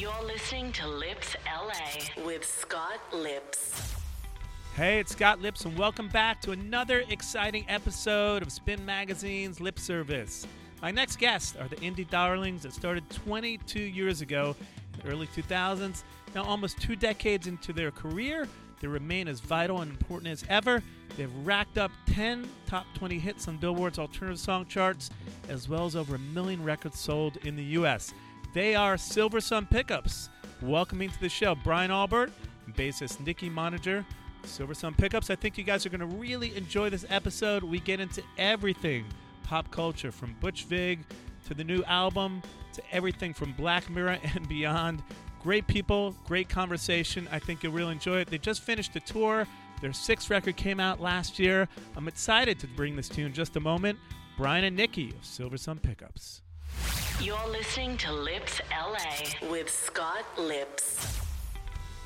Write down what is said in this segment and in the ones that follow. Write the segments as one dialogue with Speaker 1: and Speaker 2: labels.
Speaker 1: You're listening to Lips LA with Scott Lips.
Speaker 2: Hey, it's Scott Lips, and welcome back to another exciting episode of Spin Magazine's Lip Service. My next guests are the indie darlings that started 22 years ago in the early 2000s. Now, almost two decades into their career, they remain as vital and important as ever. They've racked up 10 top 20 hits on Billboard's alternative song charts, as well as over a million records sold in the U.S. They are Silversun Pickups. Welcoming to the show, Brian Aubert bassist Nikki Monninger. Silver Sun Pickups. I think you guys are going to really enjoy this episode. We get into everything pop culture from Butch Vig to the new album to everything from Black Mirror and beyond. Great people, great conversation. I think you'll really enjoy it. They just finished a tour. Their sixth record came out last year. I'm excited to bring this to you in just a moment. Brian and Nikki of Silversun Pickups.
Speaker 1: You're listening to Lips LA with Scott Lips.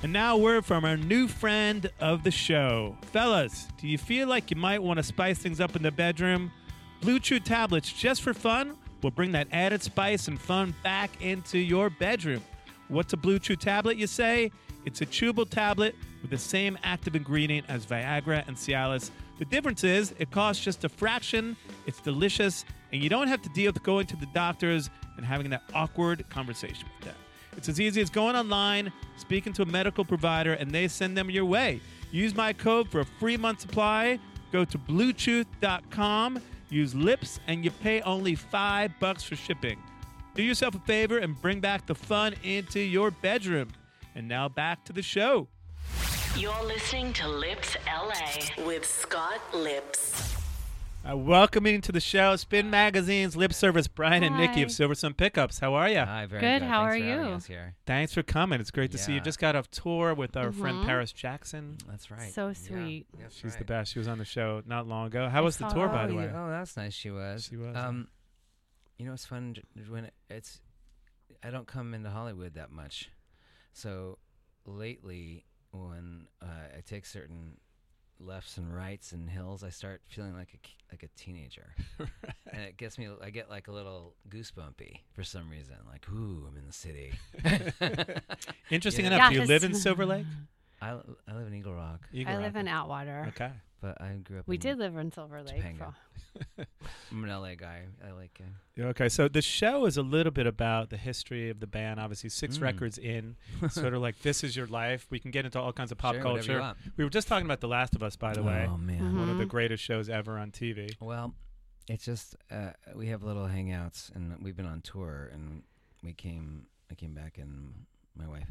Speaker 2: And now, word from our new friend of the show. Fellas, do you feel like you might want to spice things up in the bedroom? BlueChew tablets, just for fun, will bring that added spice and fun back into your bedroom. What's a BlueChew tablet, you say? It's a chewable tablet with the same active ingredient as Viagra and Cialis. The difference is it costs just a fraction, it's delicious, and you don't have to deal with going to the doctors and having that awkward conversation with them. It's as easy as going online, speaking to a medical provider, and they send them your way. Use my code for a free month supply. Go to BlueChew.com, use lips, and you pay only five bucks for shipping. Do yourself a favor and bring back the fun into your bedroom. And now back to the show.
Speaker 1: You're listening to Lips LA with Scott Lips.
Speaker 2: Uh, welcoming to the show, Spin Magazine's lip service, Brian and Nikki of
Speaker 3: Hi.
Speaker 2: Silversun Pickups. How are you?
Speaker 4: Hi, very
Speaker 3: Good,
Speaker 4: good.
Speaker 3: how
Speaker 4: Thanks
Speaker 3: are
Speaker 4: for having
Speaker 3: you?
Speaker 4: us here.
Speaker 2: Thanks for coming. It's great to see you.
Speaker 4: Yeah.
Speaker 2: Just got off tour with our friend
Speaker 3: Mhm.
Speaker 2: Paris Jackson.
Speaker 4: That's right.
Speaker 3: So
Speaker 4: Yeah,
Speaker 3: sweet.
Speaker 4: that's
Speaker 2: She's the
Speaker 4: right.
Speaker 2: best. She was on the show not long ago. How was the
Speaker 3: saw
Speaker 2: tour,
Speaker 3: that.
Speaker 2: by
Speaker 4: oh,
Speaker 2: the way?
Speaker 4: yeah, oh, that's nice. She was.
Speaker 2: She was, yeah.
Speaker 4: Um, you know, it's fun j- when it, it's. I don't come into Hollywood that much, so lately when uh, I take certain lefts and rights and hills, I start feeling like a k- like a teenager, and it gets me. I get like a little goosebumpy for some reason. Like, ooh, I'm in the city.
Speaker 2: Interesting
Speaker 4: Yeah.
Speaker 2: enough, do you live in Silver Lake?
Speaker 4: I, l- I live in Eagle Rock,
Speaker 2: Eagle
Speaker 3: I live
Speaker 2: Rock.
Speaker 3: in Atwater.
Speaker 2: Okay.
Speaker 4: but I grew up.
Speaker 3: We
Speaker 4: in,
Speaker 3: did live in Silver Lake.
Speaker 4: Topanga.
Speaker 3: for-
Speaker 4: I'm an LA guy. I like. Uh,
Speaker 2: Yeah, Okay, so the show is a little bit about the history of the band. Obviously, six
Speaker 4: Mm.
Speaker 2: records in, sort of like this is your life. We can get into all kinds of pop
Speaker 4: Sure, whatever you
Speaker 2: culture.
Speaker 4: want.
Speaker 2: We were just talking about The Last of Us, by the way,
Speaker 4: Oh man.
Speaker 2: one of the
Speaker 3: Mhm.
Speaker 2: greatest shows ever on TV.
Speaker 4: Well, it's just uh, we have little hangouts, and we've been on tour, and we came. I came back, and my wife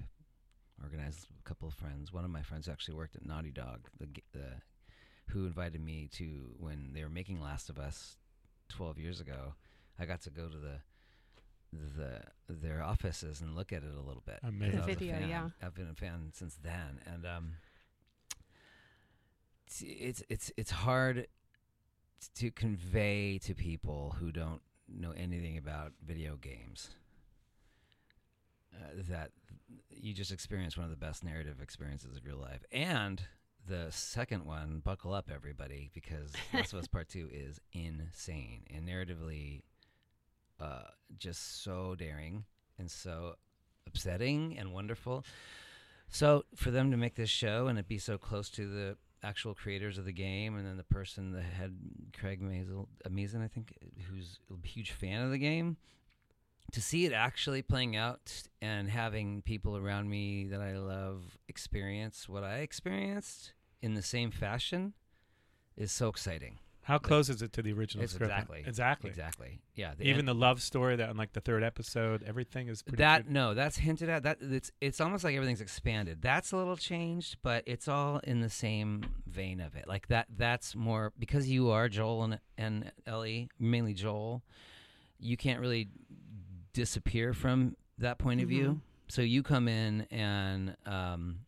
Speaker 4: organized a couple of friends. One of my friends actually worked at Naughty Dog, the the who invited me to when they were making Last of Us 12 years ago. I got to go to the the their offices and look at it a little bit.
Speaker 2: Amazing.
Speaker 4: the
Speaker 3: video, yeah.
Speaker 4: I've been a fan since then, and um, it's it's it's, it's hard to convey to people who don't know anything about video games uh, that you just experienced one of the best narrative experiences of your life. And the second one, buckle up, everybody, because Last of Us Part Two is insane and narratively uh, just so daring and so upsetting and wonderful. So for them to make this show and it be so close to the actual creators of the game, and then the person, the head Craig Mazel, uh, Mazin, I think, who's a huge fan of the game, to see it actually playing out and having people around me that I love experience what I experienced in the same fashion is so exciting.
Speaker 2: How close is it to the original script?
Speaker 4: exactly
Speaker 2: Exactly.
Speaker 4: exactly yeah. the
Speaker 2: Even
Speaker 4: end-
Speaker 2: the love story that on like the third episode, everything is pretty
Speaker 4: that
Speaker 2: good.
Speaker 4: no, that's hinted at. That it's it's almost like everything's expanded. That's a little changed, but it's all in the same vein of it. Like that. That's more because you are Joel and and Ellie, mainly Joel. You can't really disappear from that point of view. So you come in and um,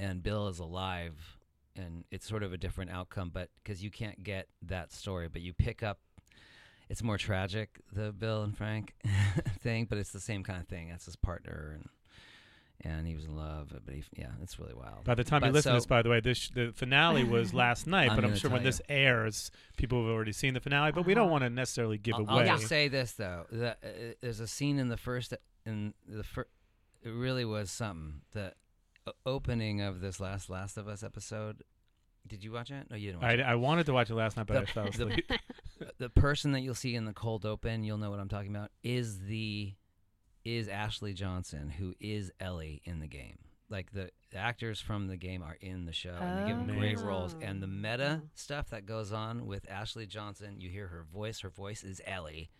Speaker 4: and Bill is alive, and it's sort of a different outcome. But because you can't get that story, but you pick up. It's more tragic, the Bill and Frank thing, but it's the same kind of thing. That's his partner, and and he was in love, but he, yeah, it's really wild.
Speaker 2: By the time you
Speaker 4: But
Speaker 2: listen to this, by the way, this the finale was last night,
Speaker 4: I'm
Speaker 2: but I'm sure when
Speaker 4: tell
Speaker 2: this airs, people have already seen the finale. But we don't
Speaker 3: Uh-huh.
Speaker 2: want to necessarily give
Speaker 4: I'll,
Speaker 2: away.
Speaker 4: I'll just say this though: that, uh, there's a scene in the first in the fir- it really was something. The o- opening of this last Last of Us episode. Did you watch it? No, you didn't. Watch
Speaker 2: I,
Speaker 4: it.
Speaker 2: I wanted to watch it last night, but
Speaker 4: The-
Speaker 2: I fell
Speaker 4: the-
Speaker 2: asleep.
Speaker 4: the person that you'll see in the cold open, you'll know what I'm talking about, is the is Ashley Johnson, who is Ellie in the game. Like the, actors from the game are in the show, and they give them oh,
Speaker 2: great
Speaker 4: roles. And the meta
Speaker 3: Oh.
Speaker 4: stuff that goes on with Ashley Johnson, you hear her voice. Her voice is Ellie.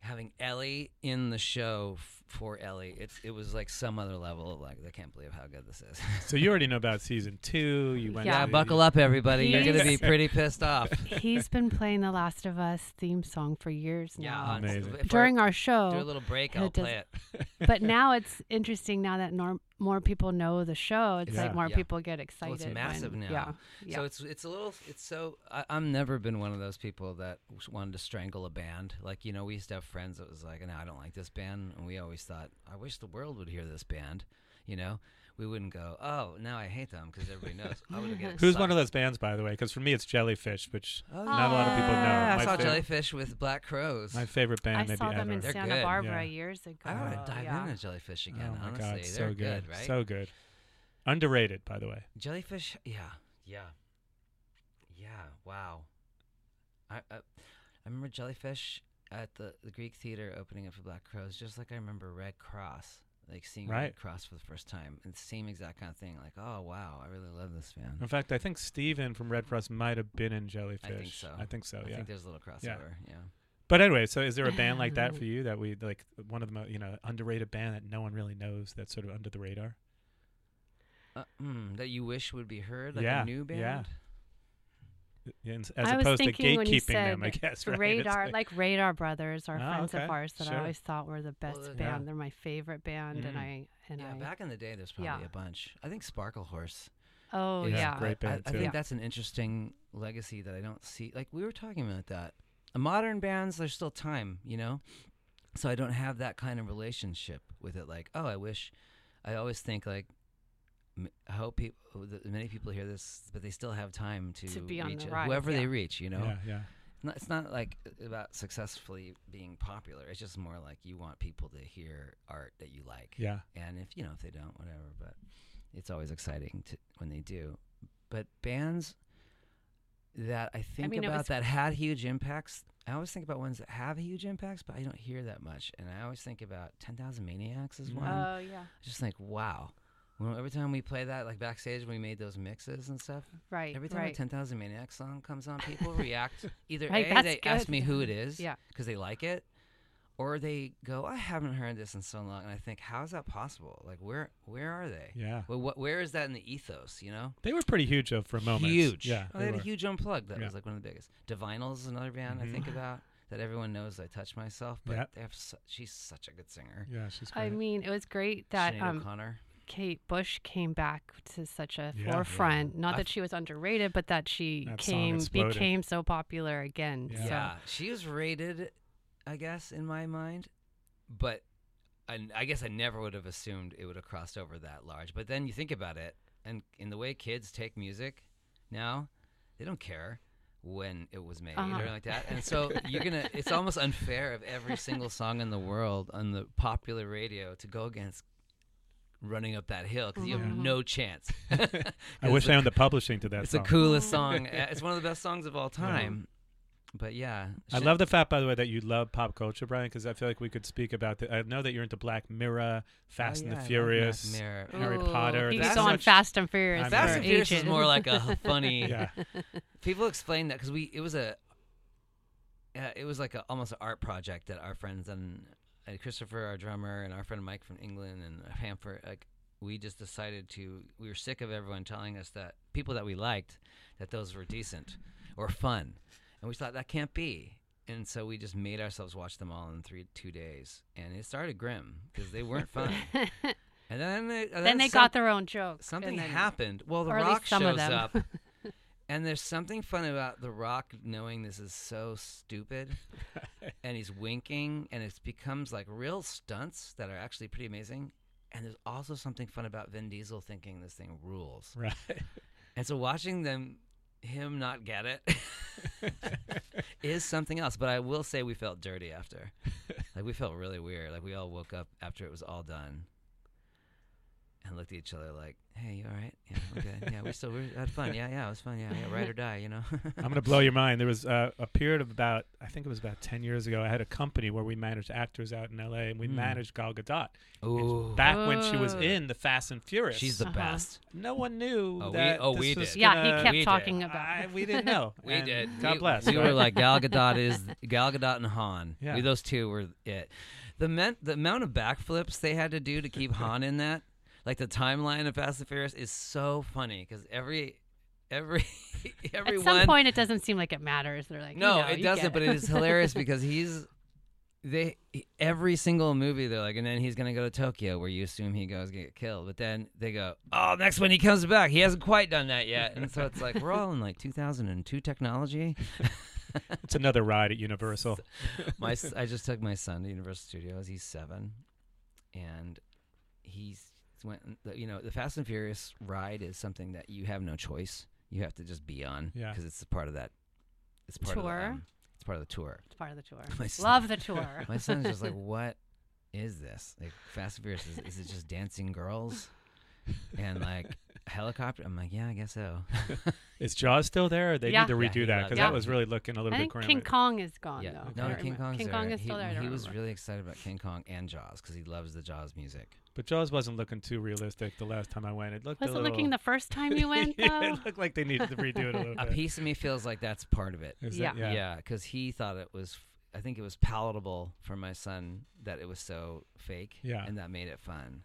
Speaker 4: Having Ellie in the show f- for Ellie, it's it was like some other level. of Like I can't believe how good this is.
Speaker 2: so you already know about season two. You went.
Speaker 3: Yeah,
Speaker 4: yeah,
Speaker 2: to-
Speaker 4: buckle up, everybody. You're gonna be pretty pissed off.
Speaker 3: He's been playing the Last of Us theme song for years now.
Speaker 4: Yeah,
Speaker 3: now.
Speaker 2: Amazing.
Speaker 3: During our show,
Speaker 4: do a little break, I'll
Speaker 3: does-
Speaker 4: play it.
Speaker 3: but now it's interesting now that norm- more people know the show. It's
Speaker 2: Yeah.
Speaker 3: like more
Speaker 4: Yeah.
Speaker 3: people get excited.
Speaker 4: Well, it's massive
Speaker 3: when-
Speaker 4: now.
Speaker 3: Yeah, yeah.
Speaker 4: So it's it's a little it's so I, I've never been one of those people that wanted to strangle a band. Like you know, we used to have friends that was like, "No, I don't like this band," and we always thought, "I wish the world would hear this band." You know, we wouldn't go, "Oh, now I hate them" because everybody knows. I would get
Speaker 2: Who's one of those bands, by the way? Because for me, it's Jellyfish, which
Speaker 4: Oh,
Speaker 2: not a lot of people know.
Speaker 4: yeah, I
Speaker 2: My
Speaker 4: saw
Speaker 2: favorite-
Speaker 4: Jellyfish with Black Crowes.
Speaker 2: my favorite band,
Speaker 3: I
Speaker 2: maybe
Speaker 3: saw them
Speaker 2: ever.
Speaker 3: in
Speaker 4: They're
Speaker 3: Santa
Speaker 4: good,
Speaker 3: Barbara
Speaker 2: yeah.
Speaker 3: years ago.
Speaker 4: I want to dive
Speaker 3: yeah.
Speaker 4: into Jellyfish again.
Speaker 2: oh my
Speaker 4: honestly,
Speaker 2: god,
Speaker 4: they're
Speaker 2: so good,
Speaker 4: right?
Speaker 2: so good. Underrated, by the way.
Speaker 4: Jellyfish, yeah, yeah, yeah. Wow. I I, I remember Jellyfish at the, the Greek Theater opening up for Black Crowes, just like I remember Redd Kross, like seeing
Speaker 2: Right.
Speaker 4: Redd Kross for the first time, and the same exact kind of thing. Like, oh wow, I really love this band.
Speaker 2: In fact, I think Steven from Redd Kross might have been in Jellyfish. I think so.
Speaker 4: I think so.
Speaker 2: Yeah.
Speaker 4: I think there's a little crossover. Yeah.
Speaker 2: But anyway, so is there a band like that for you that we like one of the mo- you know underrated band that no one really knows that's sort of under the radar?
Speaker 4: Uh, mm, that you wish would be heard, like
Speaker 2: Yeah,
Speaker 4: a new band.
Speaker 2: yeah. Yeah, and s- As
Speaker 3: I was
Speaker 2: opposed to
Speaker 3: thinking when you
Speaker 2: gatekeeping them, I
Speaker 3: said
Speaker 2: guess. Right?
Speaker 3: Radar, like, Radar Brothers, are
Speaker 2: Oh,
Speaker 3: friends
Speaker 2: okay,
Speaker 3: of ours that
Speaker 2: sure.
Speaker 3: I always thought were the best
Speaker 4: then-
Speaker 3: band.
Speaker 2: Yeah.
Speaker 3: They're my favorite band, and
Speaker 2: Mm.
Speaker 3: I and
Speaker 4: Yeah,
Speaker 3: I.
Speaker 4: back in the day, there's probably
Speaker 3: Yeah.
Speaker 4: a bunch. I think Sparklehorse.
Speaker 3: oh
Speaker 4: is-
Speaker 3: yeah,
Speaker 2: great
Speaker 4: I-
Speaker 2: band,
Speaker 4: I,
Speaker 2: too.
Speaker 4: think that's an interesting legacy that I don't see. Like we were talking about that. Modern bands, there's still time, you know. So I don't have that kind of relationship with it. Like, oh, I wish. I always think like, m- I hope people, many people hear this, but they still have time to,
Speaker 3: To be on
Speaker 4: reach
Speaker 3: the
Speaker 4: it,
Speaker 3: rise,
Speaker 4: whoever they reach. You know,
Speaker 2: yeah, yeah.
Speaker 4: Not- it's not like about successfully being popular. It's just more like you want people to hear art that you like
Speaker 2: Yeah.
Speaker 4: and if you know if they don't whatever but it's always exciting to when they do but bands that i think
Speaker 3: mean,
Speaker 4: about that had huge impacts i always think about ones that have huge impacts but i don't hear that much and i always think about 10000 maniacs is
Speaker 2: Mhm.
Speaker 4: one
Speaker 3: oh yeah,
Speaker 4: just like wow when, every time we play that like backstage when we made those mixes and stuff
Speaker 3: right,
Speaker 4: every time
Speaker 3: right.
Speaker 4: a 10000 maniacs song comes on people react either
Speaker 3: Right,
Speaker 4: a
Speaker 3: that's
Speaker 4: they ask me who it is
Speaker 3: Yeah.
Speaker 4: because they like it or they go i haven't heard this in so long and i think how is that possible like where where are they
Speaker 2: Yeah.
Speaker 4: well, what, where is that in the ethos you know
Speaker 2: They were pretty huge though for a moment.
Speaker 4: huge
Speaker 2: Yeah.
Speaker 4: oh,
Speaker 2: they
Speaker 4: they had
Speaker 2: were.
Speaker 4: a huge unplugged that
Speaker 2: Yeah.
Speaker 4: was like one of the biggest Divinyls is another band i
Speaker 2: Mhm.
Speaker 4: think about that everyone knows i touch myself but
Speaker 2: Yep.
Speaker 4: they have su- she's such a good singer
Speaker 2: Yeah, she's
Speaker 3: I mean, it was great that
Speaker 4: Sinead
Speaker 3: um,
Speaker 4: o'connor
Speaker 3: Kate Bush came back to such a
Speaker 2: Yeah.
Speaker 3: forefront. Not
Speaker 4: I've-
Speaker 3: that she was underrated, but that she
Speaker 2: That
Speaker 3: came became so popular again.
Speaker 2: Yeah.
Speaker 3: So
Speaker 4: Yeah, she was rated, I guess, in my mind, but I, I guess I never would have assumed it would have crossed over that large. But then you think about it, and in the way kids take music now, they don't care when it was made
Speaker 3: Uh-huh.
Speaker 4: or anything like that. And so you're gonna, it's almost unfair of every single song in the world on the popular radio to go against running up that hill because you have
Speaker 3: Mhm.
Speaker 4: no chance.
Speaker 2: I wish I owned the publishing to that
Speaker 4: It's
Speaker 2: song.
Speaker 4: the coolest song. Uh, It's one of the best songs of all time. But yeah,
Speaker 2: I love the fact, by the way, that you love pop culture, Brian, because I feel like we could speak about the. I know that you're into Black Mirror, Fast
Speaker 4: Oh,
Speaker 2: and
Speaker 4: yeah, I
Speaker 2: the
Speaker 4: love
Speaker 2: Furious,
Speaker 4: Mirror.
Speaker 2: Harry
Speaker 3: Ooh,
Speaker 2: Potter.
Speaker 3: He's
Speaker 2: That's
Speaker 3: on
Speaker 2: such-
Speaker 3: Fast and Furious.
Speaker 2: I'm
Speaker 4: Fast and Furious is more like a funny.
Speaker 2: Yeah.
Speaker 4: People explain that because we it was a. Uh, it was like a, almost an art project that our friends and uh, Christopher, our drummer, and our friend Mike from England and Hamper, like we just decided to. We were sick of everyone telling us that people that we liked that those were decent or fun, and we thought that can't be. And so we just made ourselves watch them all in three two days, and it started grim because they weren't fun. and then they, and
Speaker 3: then they
Speaker 4: some-
Speaker 3: got their own jokes.
Speaker 4: something happened. Well, The Rock
Speaker 3: least some of
Speaker 4: shows up, and there's something fun about The Rock knowing this is so stupid, and he's winking, and it becomes like real stunts that are actually pretty amazing. And there's also something fun about Vin Diesel thinking this thing rules.
Speaker 2: Right.
Speaker 4: And so watching them him not get it is something else. But I will say we felt dirty after. Like we felt really weird. Like we all woke up after it was all done and looked at each other like, "Hey, you all right? Yeah, okay. Yeah, we still we had fun. Yeah, yeah, it was fun. Yeah, yeah, ride or die. You know."
Speaker 2: I'm going to blow your mind. There was uh, a period of about, I think it was about 10 years ago. I had a company where we managed actors out in LA and we
Speaker 4: Hmm.
Speaker 2: managed Gal Gadot.
Speaker 4: Ooh,
Speaker 2: Back when she was
Speaker 3: Oh.
Speaker 2: in The Fast and Furious.
Speaker 4: she's the
Speaker 3: Uh-huh.
Speaker 4: best.
Speaker 2: no one knew
Speaker 4: Oh, we- oh,
Speaker 2: this
Speaker 4: we
Speaker 2: was
Speaker 4: did.
Speaker 3: Yeah,
Speaker 2: gonna-
Speaker 3: he kept
Speaker 4: we did.
Speaker 3: talking about.
Speaker 2: I,
Speaker 3: it.
Speaker 2: we didn't know.
Speaker 4: We
Speaker 2: And
Speaker 4: did.
Speaker 2: God
Speaker 4: we,
Speaker 2: bless.
Speaker 4: We
Speaker 2: right?
Speaker 4: were like Gal Gadot is Gal Gadot and Han.
Speaker 2: Yeah.
Speaker 4: We those two were it. The men, the amount of backflips they had to do to keep Han in that, like the timeline of Fast and Furious, is so funny because every every
Speaker 3: At some point, it doesn't seem like it matters. They're like,
Speaker 4: no,
Speaker 3: you know,
Speaker 4: it
Speaker 3: you
Speaker 4: doesn't.
Speaker 3: get
Speaker 4: But it is hilarious because he's they every single movie they're like, and then he's gonna go to Tokyo where you assume he goes get killed, but then they go, oh, next one he comes back, he hasn't quite done that yet, and so it's like we're all in like 2002 technology.
Speaker 2: It's another ride at Universal.
Speaker 4: my s- I just took my son to Universal Studios. He's seven, and he's went. You know, the Fast and Furious ride is something that you have no choice. You have to just be on
Speaker 2: Yeah.
Speaker 4: because it's a part of that. It's part of
Speaker 3: Tour?
Speaker 4: the, um, It's part of the tour.
Speaker 3: It's part of the tour.
Speaker 4: My son-
Speaker 3: Love the tour.
Speaker 4: My son's just like, what is this? Like Fast and Furious? Is, is it just dancing girls and like helicopter? I'm like, yeah, I guess so.
Speaker 2: Is Jaws still there? Or they
Speaker 3: Yeah.
Speaker 2: need to
Speaker 4: Yeah,
Speaker 2: redo
Speaker 4: he
Speaker 2: that
Speaker 4: loves
Speaker 2: because
Speaker 3: it.
Speaker 2: that was really looking a little
Speaker 3: I
Speaker 2: bit
Speaker 3: think
Speaker 2: grim.
Speaker 3: King Kong is gone
Speaker 4: yeah,
Speaker 3: though.
Speaker 4: no,
Speaker 3: I don't
Speaker 4: King
Speaker 3: remember.
Speaker 4: Kong's
Speaker 3: King
Speaker 4: there.
Speaker 3: Kong is
Speaker 4: he,
Speaker 3: still there. I
Speaker 4: he
Speaker 3: don't
Speaker 4: was
Speaker 3: remember.
Speaker 4: really excited about King Kong and Jaws because he loves the Jaws music.
Speaker 2: But Jaws wasn't looking too realistic the last time I went. It looked
Speaker 3: Was
Speaker 2: a
Speaker 3: it
Speaker 2: little.
Speaker 3: looking the first time you went though?
Speaker 2: yeah, it looked like they needed to redo it a little
Speaker 4: A
Speaker 2: bit.
Speaker 4: piece of me feels like that's part of it.
Speaker 2: Is
Speaker 3: Yeah.
Speaker 2: it? yeah.
Speaker 4: Yeah, because he thought it was. I think it was palatable for my son that it was so fake.
Speaker 2: Yeah.
Speaker 4: and that made it fun.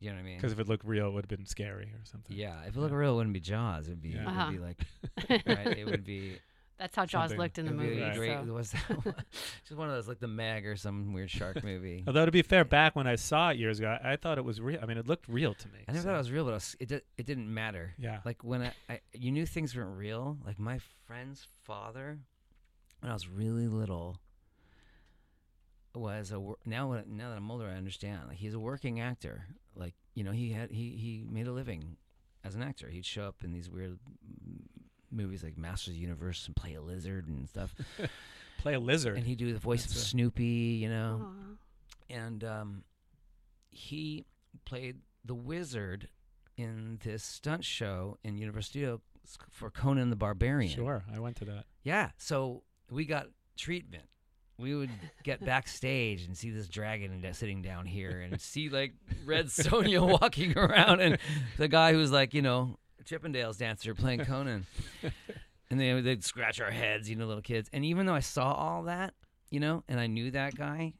Speaker 4: You know what I mean?
Speaker 2: Because if it looked real, it would have been scary or something.
Speaker 4: yeah, if it looked real, it wouldn't be Jaws. It would be.
Speaker 2: Yeah.
Speaker 3: Uh-huh.
Speaker 4: would be like. right. It would be.
Speaker 3: That's how Jaws
Speaker 2: Something-
Speaker 3: looked in the
Speaker 4: it would
Speaker 3: movie.
Speaker 4: a
Speaker 2: Right.
Speaker 4: great.
Speaker 3: so-
Speaker 4: Was that one- just one of those like the Meg or some weird shark movie.
Speaker 2: Although to be fair, back when I saw it years ago, I, I thought it was real. I mean, it looked real to me.
Speaker 4: I never
Speaker 2: so-
Speaker 4: thought it was real, but it, was, it, di- it didn't matter.
Speaker 2: Yeah.
Speaker 4: Like when I, I, you knew things weren't real. Like my friend's father, when I was really little, was a now now that I'm older, I understand. Like he's a working actor. Like you know, he had he he made a living as an actor. He'd show up in these weird movies like Masters of the Universe and play a lizard and stuff,
Speaker 2: Play a lizard.
Speaker 4: and he'd do the voice
Speaker 2: That's
Speaker 4: of
Speaker 2: a-
Speaker 4: Snoopy. You know,
Speaker 3: Aw.
Speaker 4: and um, he played the wizard in this stunt show in Universal Studios for Conan the Barbarian.
Speaker 2: Sure, I went to that.
Speaker 4: Yeah, so we got treatment. We would get backstage and see this dragon sitting down here, and see like Red Sonja walking around, and the guy who's like, you know, Chippendales dancer playing Conan, and they they'd scratch our heads, you know, little kids. And even though I saw all that, you know, and I knew that guy,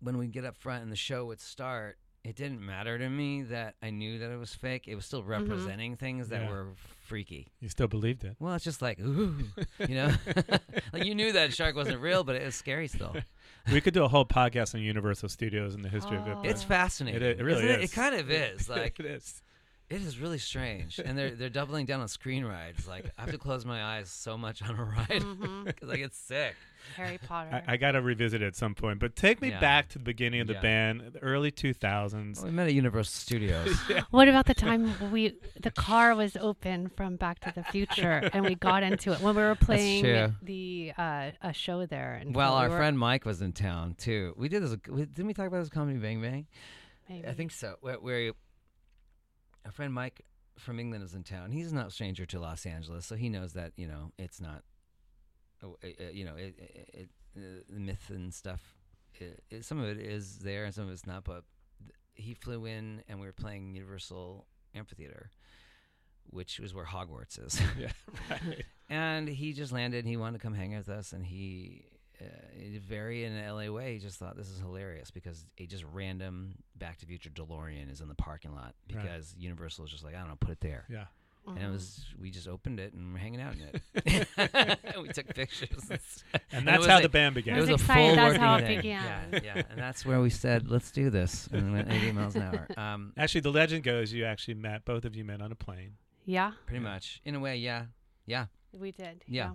Speaker 4: when we get up front and the show would start, it didn't matter to me that I knew that it was fake. It was still mm-hmm. representing things that
Speaker 2: Yeah.
Speaker 4: were freaky.
Speaker 2: You still believed it.
Speaker 4: Well, it's just like, ooh, you know, like you knew that shark wasn't real, but it was scary still.
Speaker 2: we could do a whole podcast on Universal Studios and the history of it.
Speaker 3: Oh.
Speaker 4: It's fascinating.
Speaker 2: It- it really
Speaker 4: isn't It?
Speaker 2: is.
Speaker 4: it kind of is. Like
Speaker 2: it is.
Speaker 4: It is really strange, and they're they're doubling down on screen rides. Like I have to close my eyes so much on a ride because I get sick.
Speaker 3: Harry Potter.
Speaker 2: I, I got to revisit it at some point. But take me
Speaker 4: Yeah.
Speaker 2: back to the beginning of the
Speaker 4: Yeah.
Speaker 2: band, the early 2000s.
Speaker 4: Well, we met at Universal Studios.
Speaker 3: What about the time we the car was open from Back to the Future and we got into it when we were playing the uh, a show there? And
Speaker 4: well,
Speaker 3: we
Speaker 4: our
Speaker 3: were-
Speaker 4: friend Mike was in town too. We did this. we- Didn't we talk about this comedy Bang Bang?
Speaker 3: maybe.
Speaker 4: I think so. Where, where our friend Mike from England is in town. He's not a stranger to Los Angeles, so he knows that you know it's not, uh, uh, you know, it, it, it, uh, the myth and stuff. Some of it is there, and some of it's not. But he flew in, and we were playing Universal Amphitheater, which was where Hogwarts is.
Speaker 2: yeah, right.
Speaker 4: and he just landed. and He wanted to come hang out with us, and he, uh, very in an LA way, he just thought this is hilarious because a just random Back to the Future DeLorean is in the parking lot
Speaker 2: Right.
Speaker 4: because Universal is just like, I don't know, put it there.
Speaker 2: Yeah.
Speaker 4: And it
Speaker 3: Mhm.
Speaker 4: was we just opened it and we're hanging out in it. we took pictures. And, s-
Speaker 2: And
Speaker 4: And
Speaker 2: that's
Speaker 4: was
Speaker 2: how
Speaker 4: like-
Speaker 2: the band began.
Speaker 4: it
Speaker 3: was
Speaker 4: was a
Speaker 3: excited.
Speaker 4: full
Speaker 3: That's
Speaker 4: working
Speaker 3: how it
Speaker 4: day.
Speaker 3: began.
Speaker 4: Yeah, yeah, and that's where we said, let's do this, and we went 80 miles an hour. Um,
Speaker 2: Actually, the legend goes you actually met, both of you met on a plane.
Speaker 3: yeah,
Speaker 4: pretty much, in a way, yeah, yeah.
Speaker 3: we did.
Speaker 4: Yeah.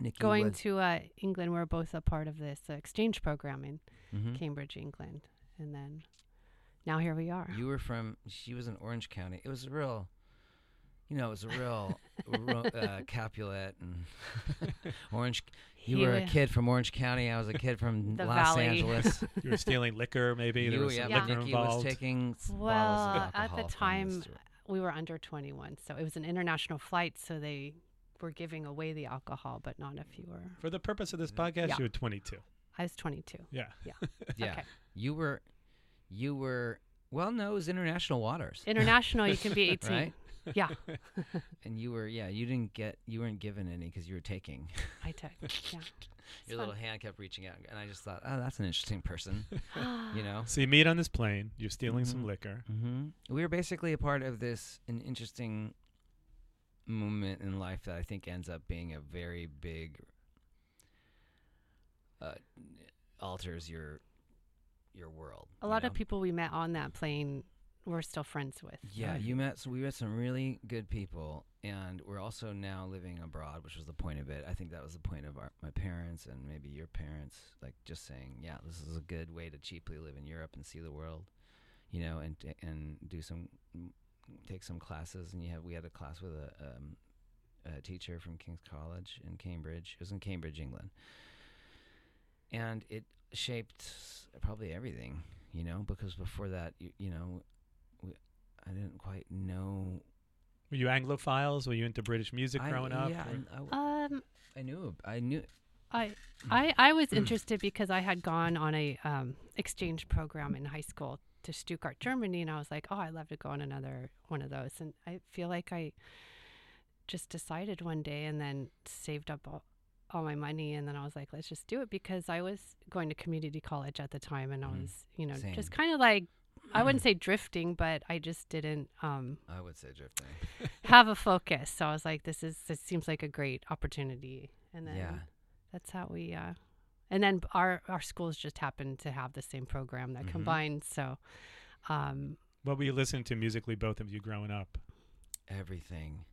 Speaker 4: Nikki
Speaker 3: Going
Speaker 4: was-
Speaker 3: to uh, England, we're both a part of this uh, exchange program in
Speaker 4: Mhm.
Speaker 3: Cambridge, England, and then now here we are.
Speaker 4: You were from. She was in Orange County. It was a real. you know, it was a real ro- uh, Capulet and Orange. You
Speaker 3: He
Speaker 4: were a kid from Orange County. I was a kid from
Speaker 3: The
Speaker 4: Los
Speaker 3: Valley.
Speaker 4: Angeles.
Speaker 2: You were stealing liquor, maybe. there was
Speaker 4: yeah,
Speaker 3: Yeah.
Speaker 2: liquor
Speaker 4: Nikki
Speaker 2: involved.
Speaker 4: was taking s- bottles
Speaker 3: Well, at the time,
Speaker 4: store.
Speaker 3: we were under 21, so it was an international flight, so they were giving away the alcohol, but not if you were.
Speaker 2: For the purpose of this podcast,
Speaker 3: Yeah.
Speaker 2: you were 22.
Speaker 3: I was 22.
Speaker 2: Yeah.
Speaker 4: yeah,
Speaker 3: Okay.
Speaker 4: you were, you were. Well, no, it was international waters,
Speaker 3: International, you can be 18.
Speaker 4: right?
Speaker 3: Yeah,
Speaker 4: And you were, yeah, you didn't get, you weren't given any because you were taking.
Speaker 3: I took. Yeah. It's
Speaker 4: Your little hand kept reaching out, and I just thought, oh, that's an interesting person, you know.
Speaker 2: So you meet on this plane. You're stealing some
Speaker 4: Mhm.
Speaker 2: liquor.
Speaker 4: Mm-hmm. We were basically a part of this an interesting moment in life that I think ends up being a very big uh, alters your your world.
Speaker 3: A lot
Speaker 4: know?
Speaker 3: of people we met on that plane we're still friends with.
Speaker 4: Yeah, you met. So we met some really good people, and we're also now living abroad, which was the point of it. I think that was the point of our my parents and maybe your parents, like just saying, yeah, this is a good way to cheaply live in Europe and see the world, you know, and and do some take some classes. And you have we had a class with a um, a teacher from King's College in Cambridge. It was in Cambridge, England, and it shaped probably everything, you know, because before that, you, you know, we, I didn't quite know.
Speaker 2: Were you Anglophiles? Were you into British music
Speaker 4: I,
Speaker 2: growing up?
Speaker 4: Yeah,
Speaker 2: or-
Speaker 4: and I, w-
Speaker 3: Um,
Speaker 4: I knew. I knew.
Speaker 3: I, I, I was interested because I had gone on a um, exchange program in high school to Stuttgart, Germany, and I was like, oh, I'd love to go on another one of those. And I feel like I just decided one day and then saved up all, all my money, and then I was like, let's just do it because I was going to community college at the time, and I
Speaker 4: Mhm.
Speaker 3: was, you know,
Speaker 4: Same.
Speaker 3: just kind of like. I wouldn't say drifting, but I just didn't um,
Speaker 4: I would say drifting.
Speaker 3: have a focus. So I was like, "This is this seems like a great opportunity." And then
Speaker 4: Yeah.
Speaker 3: that's how we. Uh, and then our our schools just happened to have the same program that
Speaker 4: Mhm.
Speaker 3: combined. So, um,
Speaker 2: What were you listening to musically, both of you growing up?
Speaker 4: Everything.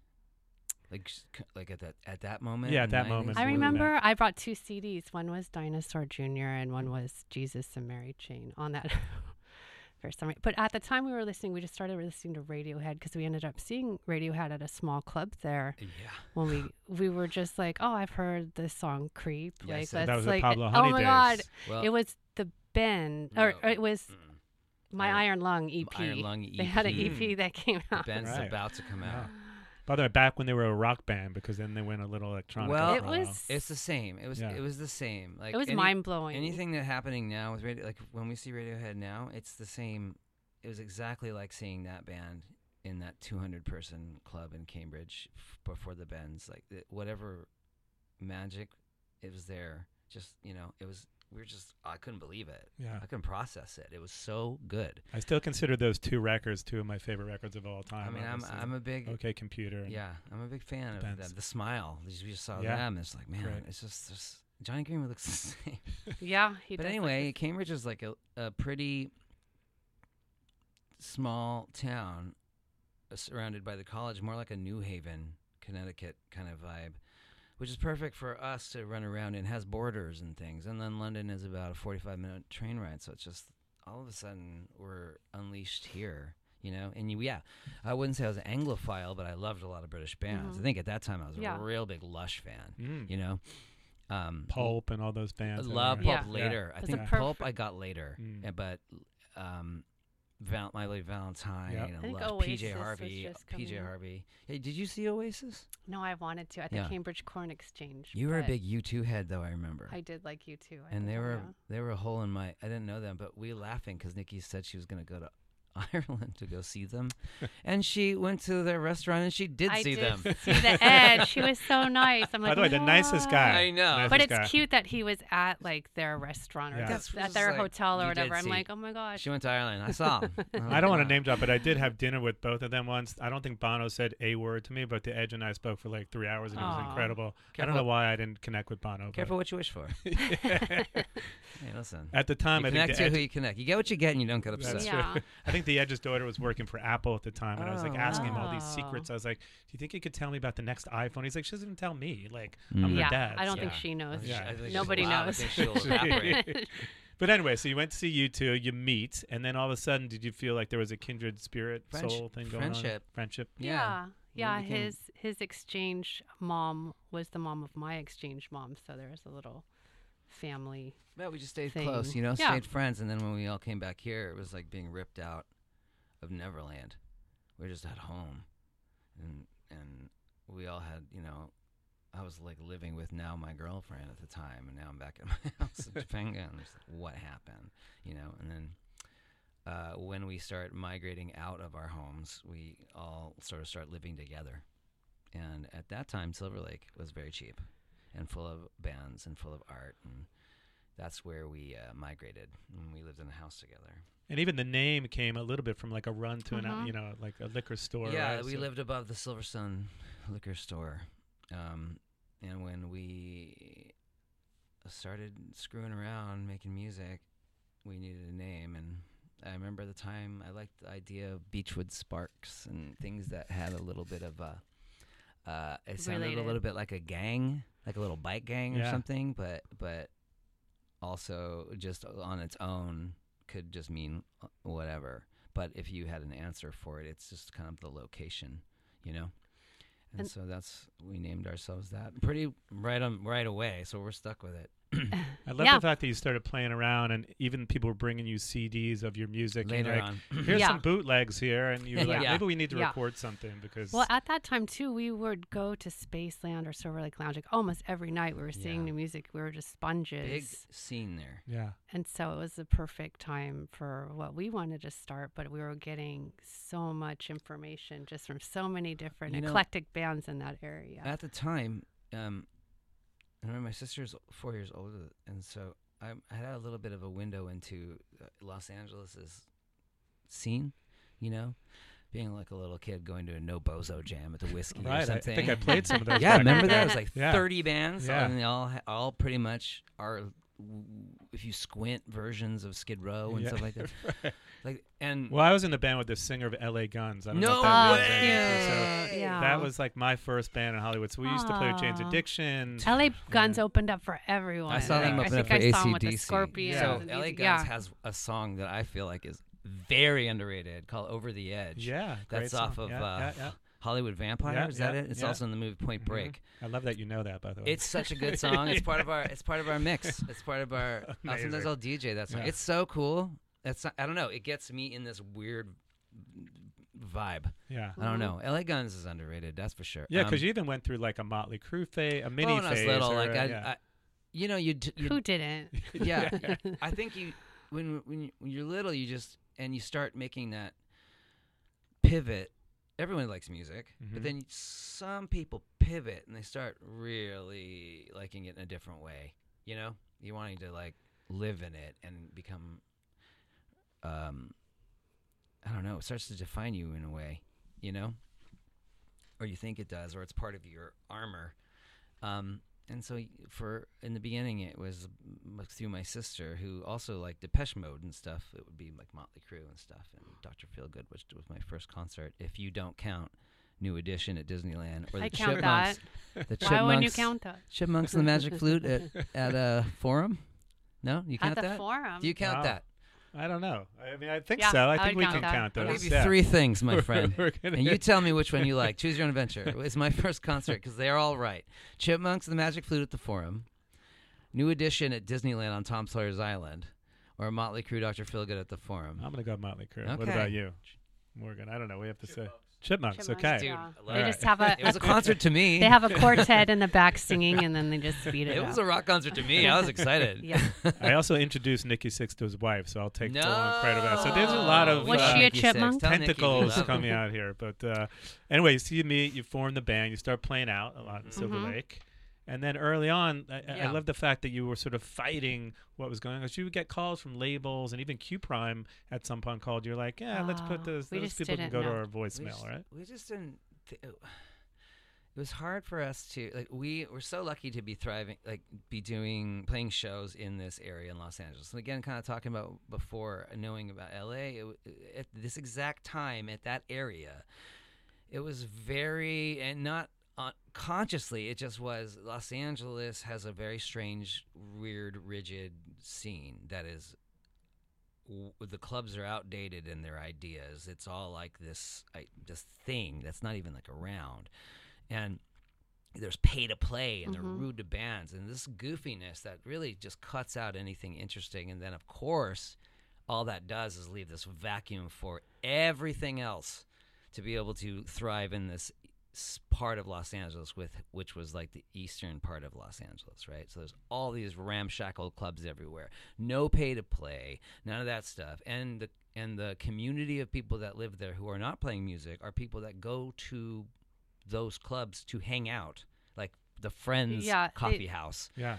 Speaker 4: Like, like at that at that moment.
Speaker 2: Yeah, at that
Speaker 4: the
Speaker 2: moment.
Speaker 3: I remember I brought two CDs. One was Dinosaur Jr. and one was Jesus and Mary Chain on that. For some reason. But at the time we were listening, we just started listening to Radiohead because we ended up seeing Radiohead at a small club there.
Speaker 4: Yeah.
Speaker 3: when we we were just like, oh, I've heard this song "Creep."
Speaker 4: Yeah,
Speaker 3: like
Speaker 4: so
Speaker 3: let's
Speaker 2: that was the
Speaker 3: like,
Speaker 2: Pablo
Speaker 3: oh my
Speaker 2: days.
Speaker 3: god,
Speaker 4: Well,
Speaker 3: it was the Ben or,
Speaker 4: No.
Speaker 3: or it was
Speaker 4: mm,
Speaker 3: my
Speaker 4: Iron-
Speaker 3: Iron Lung EP.
Speaker 4: Iron Lung E
Speaker 3: They had an
Speaker 4: EP.
Speaker 3: EP that came out.
Speaker 4: Ben's
Speaker 2: Right.
Speaker 4: about to come
Speaker 2: Yeah.
Speaker 4: Out.
Speaker 2: By the way, back when they were a rock band, because then they went a little electronic.
Speaker 4: Well,
Speaker 3: It
Speaker 2: for a while.
Speaker 3: was
Speaker 4: It's the same. It was.
Speaker 2: Yeah.
Speaker 4: It was the same. Like
Speaker 3: it was
Speaker 4: any-
Speaker 3: mind blowing.
Speaker 4: Anything that happening now with radio, like when we see Radiohead now, it's the same. It was exactly like seeing that band in that 200 person club in Cambridge f- before the Bends. Like the, whatever magic, it was there. Just you know, it was. We were just. I couldn't believe it.
Speaker 2: Yeah.
Speaker 4: I couldn't process it. It was so good.
Speaker 2: I still consider those two records two of my favorite records of all time.
Speaker 4: I mean, I'm, I'm a big.
Speaker 2: okay computer. and-
Speaker 4: Yeah, I'm a big fan of
Speaker 2: Bends.
Speaker 4: that. The smile. We just saw
Speaker 2: Yeah.
Speaker 4: them. It's like, man,
Speaker 2: Great.
Speaker 4: it's just, just Jonny Greenwood looks the same.
Speaker 3: yeah, he
Speaker 4: but
Speaker 3: does look
Speaker 4: anyway,
Speaker 3: the-
Speaker 4: Cambridge is like a, a pretty small town uh, surrounded by the college, more like a New Haven, Connecticut kind of vibe, which is perfect for us to run around and has borders and things. And then London is about a 45 minute train ride, so it's just all of a sudden we're unleashed here. You know, and you, yeah, I wouldn't say I was an Anglophile, but I loved a lot of British bands. I
Speaker 3: Mhm.
Speaker 4: think at that time I was
Speaker 3: Yeah.
Speaker 4: a real big Lush fan.
Speaker 2: Mm.
Speaker 4: You know, um,
Speaker 2: Pulp and all those
Speaker 4: I
Speaker 2: bands. that
Speaker 4: love Pulp
Speaker 3: Yeah.
Speaker 4: later. I think
Speaker 2: a
Speaker 4: Pulp I got later,
Speaker 2: Mm.
Speaker 4: uh, but um, Val- My Lady Valentine
Speaker 2: Yep.
Speaker 4: and
Speaker 3: I think
Speaker 4: Lush,
Speaker 3: Oasis
Speaker 4: PJ Harvey,
Speaker 3: just
Speaker 4: PJ
Speaker 3: coming.
Speaker 4: Harvey. Hey, did you see Oasis?
Speaker 3: no, I wanted to at the
Speaker 4: Yeah.
Speaker 3: Cambridge Corn Exchange.
Speaker 4: You were a big U2 head, though. I remember.
Speaker 3: I did like U2. I
Speaker 4: and they were
Speaker 3: yeah.
Speaker 4: they were a hole in my. I didn't know them, but we laughing because Nikki said she was going to go to Ireland to go see them, and she went to their restaurant and she did
Speaker 3: I
Speaker 4: see
Speaker 3: did
Speaker 4: them.
Speaker 3: see the Ed. She was so nice. I'm like,
Speaker 2: By the way, the nicest guy.
Speaker 4: I know.
Speaker 2: Nicest
Speaker 3: But it's
Speaker 2: guy.
Speaker 3: cute that he was at like their restaurant or
Speaker 2: Yeah.
Speaker 4: That's
Speaker 3: at their
Speaker 4: like,
Speaker 3: hotel or whatever. I'm
Speaker 4: see.
Speaker 3: like, oh my gosh.
Speaker 4: She went to Ireland. I saw. was
Speaker 2: I don't want to name drop, but I did have dinner with both of them once. I don't think Bono said a word to me, but the Edge and I spoke for like three hours, and it was
Speaker 3: Aw.
Speaker 2: incredible. I don't know why I didn't connect with Bono. but-
Speaker 4: Careful what you wish for. Hey, listen.
Speaker 2: At the time,
Speaker 4: you
Speaker 2: I think
Speaker 4: connect
Speaker 2: the
Speaker 4: to who you connect. You get what you get, and you don't get upset.
Speaker 2: That's
Speaker 3: Yeah.
Speaker 2: true. I think the Edge's daughter was working for Apple at the time, and I was like
Speaker 4: Oh,
Speaker 2: asking him all these secrets. I was like, "Do you think he could tell me about the next iPhone?" He's like, "She doesn't even tell me. Like, I'm
Speaker 4: Mm.
Speaker 2: her
Speaker 3: yeah,
Speaker 2: dad."
Speaker 3: I don't
Speaker 2: so-
Speaker 3: think she knows.
Speaker 2: Yeah.
Speaker 4: she- I think
Speaker 3: Nobody
Speaker 4: allowed.
Speaker 3: Knows.
Speaker 4: think she'll evaporate.
Speaker 2: But anyway, so you went to see U2, you meet, and then all of a sudden, did you feel like there was a kindred spirit,
Speaker 4: Friendsh-
Speaker 2: soul thing going on?
Speaker 4: friendship.
Speaker 2: Friendship.
Speaker 4: Yeah.
Speaker 3: Yeah,
Speaker 4: became-
Speaker 3: his his exchange mom was the mom of my exchange mom, so there was a little family.
Speaker 4: Yeah, we just stayed
Speaker 3: thing.
Speaker 4: close, you know,
Speaker 3: Yeah.
Speaker 4: stayed friends. And then when we all came back here, it was like being ripped out of Neverland. We were just at home, and and we all had, you know, I was like living with now my girlfriend at the time, and now I'm back at my house in and like, what happened, you know? And then uh, when we start migrating out of our homes, we all sort of start living together. And at that time, Silver Lake was very cheap and full of bands and full of art. And that's where we uh, migrated. And we lived in a house together.
Speaker 2: And even the name came a little bit from like a run to an,
Speaker 3: Mhm.
Speaker 2: you know, like a liquor store.
Speaker 4: yeah,
Speaker 2: right?
Speaker 4: we
Speaker 2: So-
Speaker 4: lived above the Silver Sun liquor store. Um, and when we started screwing around making music, we needed a name. And I remember the time I liked the idea of Beachwood Sparks and things that had a little bit of a. Uh, it sounded a little bit like a gang, like a little bike gang or
Speaker 2: Yeah.
Speaker 4: something, but but also just on its own could just mean uh, whatever. But if you had an answer for it, it's just kind of the location, you know. And,
Speaker 3: And-
Speaker 4: so that's we named ourselves that pretty right on right away. So we're stuck with it.
Speaker 2: I love
Speaker 3: Yeah.
Speaker 2: the fact that you started playing around, and even people were bringing you CDs of your music. and
Speaker 4: Later
Speaker 2: like,
Speaker 4: on,
Speaker 2: Here's
Speaker 3: Yeah.
Speaker 2: some bootlegs here, and you were like,
Speaker 4: Yeah.
Speaker 2: maybe we need to
Speaker 3: Yeah.
Speaker 2: record something because
Speaker 3: Well, at that time too, we would go to Spaceland or Silver Lake Lounge like almost every night. We were seeing
Speaker 4: Yeah.
Speaker 3: new music. We were just sponges,
Speaker 4: big scene there.
Speaker 2: yeah,
Speaker 3: and so it was the perfect time for what we wanted to start. But we were getting so much information just from so many different
Speaker 4: You know-
Speaker 3: eclectic bands in that area.
Speaker 4: At the time, um, I remember my sister's four years older, and so I, I had a little bit of a window into uh, Los Angeles's scene, you know, being like a little kid going to a no bozo jam at the Whisky or
Speaker 2: right. I, think I played some of those.
Speaker 4: yeah, remember that? It was like
Speaker 2: Yeah.
Speaker 4: 30 bands,
Speaker 2: Yeah.
Speaker 4: and they all all pretty much are, if you squint, versions of Skid Row and
Speaker 2: Yeah.
Speaker 4: stuff like that.
Speaker 2: Right.
Speaker 4: Like, and
Speaker 2: Well, I was in the band with the singer of L.A. Guns. I don't
Speaker 4: no
Speaker 2: if that means
Speaker 4: way!
Speaker 2: anything. So.
Speaker 3: Yeah.
Speaker 2: that was like my first band in Hollywood. So we used to play with Jane's Addiction.
Speaker 3: LA Guns
Speaker 2: Yeah.
Speaker 3: opened up for everyone.
Speaker 4: I saw them
Speaker 2: Yeah.
Speaker 3: I
Speaker 4: open up
Speaker 3: think
Speaker 4: for
Speaker 3: I saw 'em with the
Speaker 4: AC/DC.
Speaker 3: Scorpions.
Speaker 2: Yeah.
Speaker 4: So
Speaker 3: and
Speaker 4: LA Guns
Speaker 3: yeah.
Speaker 4: has a song that I feel like is very underrated called "Over the Edge."
Speaker 2: Yeah, great
Speaker 4: That's off
Speaker 2: song.
Speaker 4: of
Speaker 2: Yeah,
Speaker 4: uh,
Speaker 2: yeah, yeah.
Speaker 4: Hollywood Vampire.
Speaker 2: Yeah,
Speaker 4: is that
Speaker 2: yeah,
Speaker 4: it? It's
Speaker 2: yeah.
Speaker 4: also in the movie Point
Speaker 2: Mhm.
Speaker 4: Break.
Speaker 2: I love that you know that, by the way.
Speaker 4: It's such a good song. It's part of our. It's part of our mix. It's part of our. uh, sometimes I'll DJ that song.
Speaker 2: Yeah.
Speaker 4: It's so cool. It's I don't know. It gets me in this weird vibe.
Speaker 2: yeah.
Speaker 4: I don't know. LA Guns is underrated. That's for sure.
Speaker 2: Yeah, because
Speaker 4: Um,
Speaker 2: you even went through like a Motley Crue phase, a mini
Speaker 4: well, when I was
Speaker 2: phase.
Speaker 4: little,
Speaker 2: or
Speaker 4: like
Speaker 2: a-
Speaker 4: I,
Speaker 2: yeah.
Speaker 4: I, you know, you you
Speaker 3: Who didn't?
Speaker 4: yeah. I think you when when, you, when you're little, you just and you start making that pivot. Everyone likes music,
Speaker 2: Mhm.
Speaker 4: but then some people pivot and they start really liking it in a different way. You know, you wanting to like live in it and become. Um, I don't know. It starts to define you in a way, you know, or you think it does, or it's part of your armor. Um, and so for in the beginning, it was through my sister who also liked Depeche Mode and stuff. It would be like Motley Crue and stuff, and Dr. Feelgood, which was my first concert. If you don't count New Edition at Disneyland or the
Speaker 3: I count
Speaker 4: Chipmunks,
Speaker 3: that.
Speaker 4: the
Speaker 3: Why wouldn't you
Speaker 4: Chipmunks,
Speaker 3: count that?
Speaker 4: Chipmunks and the Magic Flute at at a forum. No, you count
Speaker 3: At the
Speaker 4: that.
Speaker 3: forum.
Speaker 4: Do you count
Speaker 2: Wow.
Speaker 4: that?
Speaker 2: I don't know. I mean, I think
Speaker 3: Yeah,
Speaker 2: so. I
Speaker 3: I
Speaker 2: think we
Speaker 3: count
Speaker 2: can
Speaker 3: that.
Speaker 2: count
Speaker 3: Okay.
Speaker 2: those.
Speaker 4: I'll give you
Speaker 2: yeah.
Speaker 4: three things, my
Speaker 2: We're-
Speaker 4: friend.
Speaker 2: we're
Speaker 4: And you tell me which one you like. Choose your own adventure. It's my first concert because they're all right. Chipmunks and the Magic Flute at the Forum, New Edition at Disneyland on Tom Sawyer's Island, or Motley Crue, Dr. Feelgood at the Forum.
Speaker 2: I'm gonna go Motley Crue. What about you, Morgan? I don't know. We have to say Chipmunks.
Speaker 3: Chipmunks,
Speaker 2: okay.
Speaker 4: Dude,
Speaker 3: yeah.
Speaker 4: I love
Speaker 3: They
Speaker 2: it.
Speaker 3: just have a,
Speaker 4: It was a concert to me.
Speaker 3: they have a quartet in the back singing, and then they just speed it,
Speaker 4: it
Speaker 3: up.
Speaker 4: was a rock concert to me. I was excited.
Speaker 3: Yeah.
Speaker 2: I also introduced Nikki Sixx to his wife, so I'll take
Speaker 4: no.
Speaker 2: full on credit for that. So there's a lot of
Speaker 3: Was
Speaker 2: uh,
Speaker 3: she a
Speaker 4: Nikki Sixx.
Speaker 3: chipmunk?
Speaker 4: Tell Nikki we
Speaker 2: tentacles
Speaker 4: love her.
Speaker 2: coming out here. But uh, anyway, so you meet, you form the band, you start playing out a lot in Silver
Speaker 3: Mhm.
Speaker 2: Lake. And then early on, I, I- I love the fact that you were sort of fighting what was going on. Because you would get calls from labels, and even Q Prime at some point called you, Are like, "Yeah, let's put
Speaker 3: ah,
Speaker 2: this.
Speaker 3: we
Speaker 2: Those people can go to
Speaker 3: know.
Speaker 2: our
Speaker 4: We
Speaker 2: voicemail,
Speaker 4: just,
Speaker 2: right?"
Speaker 4: we just didn't. Th- it was hard for us to like. We were so lucky to be thriving, like be doing playing shows in this area in Los Angeles. And again, kind of talking about before knowing about LA. It, at this exact time at that area, it was very and not uh, consciously. It just was. Los Angeles has a very strange, weird, rigid scene that is w- the clubs are outdated in their ideas. It's all like this I, this thing that's not even like around, and there's pay to play and they're rude to bands and this goofiness that really just cuts out anything interesting. And then of course, all that does is leave this vacuum for everything else to be able to thrive in this part of Los Angeles with which was like the eastern part of Los Angeles, right? So there's all these ramshackle clubs everywhere. No pay to play, none of that stuff. And the and the community of people that live there who are not playing music are people that go to those clubs to hang out, like the Friends
Speaker 3: Yeah, they-
Speaker 4: Coffee House
Speaker 2: Yeah.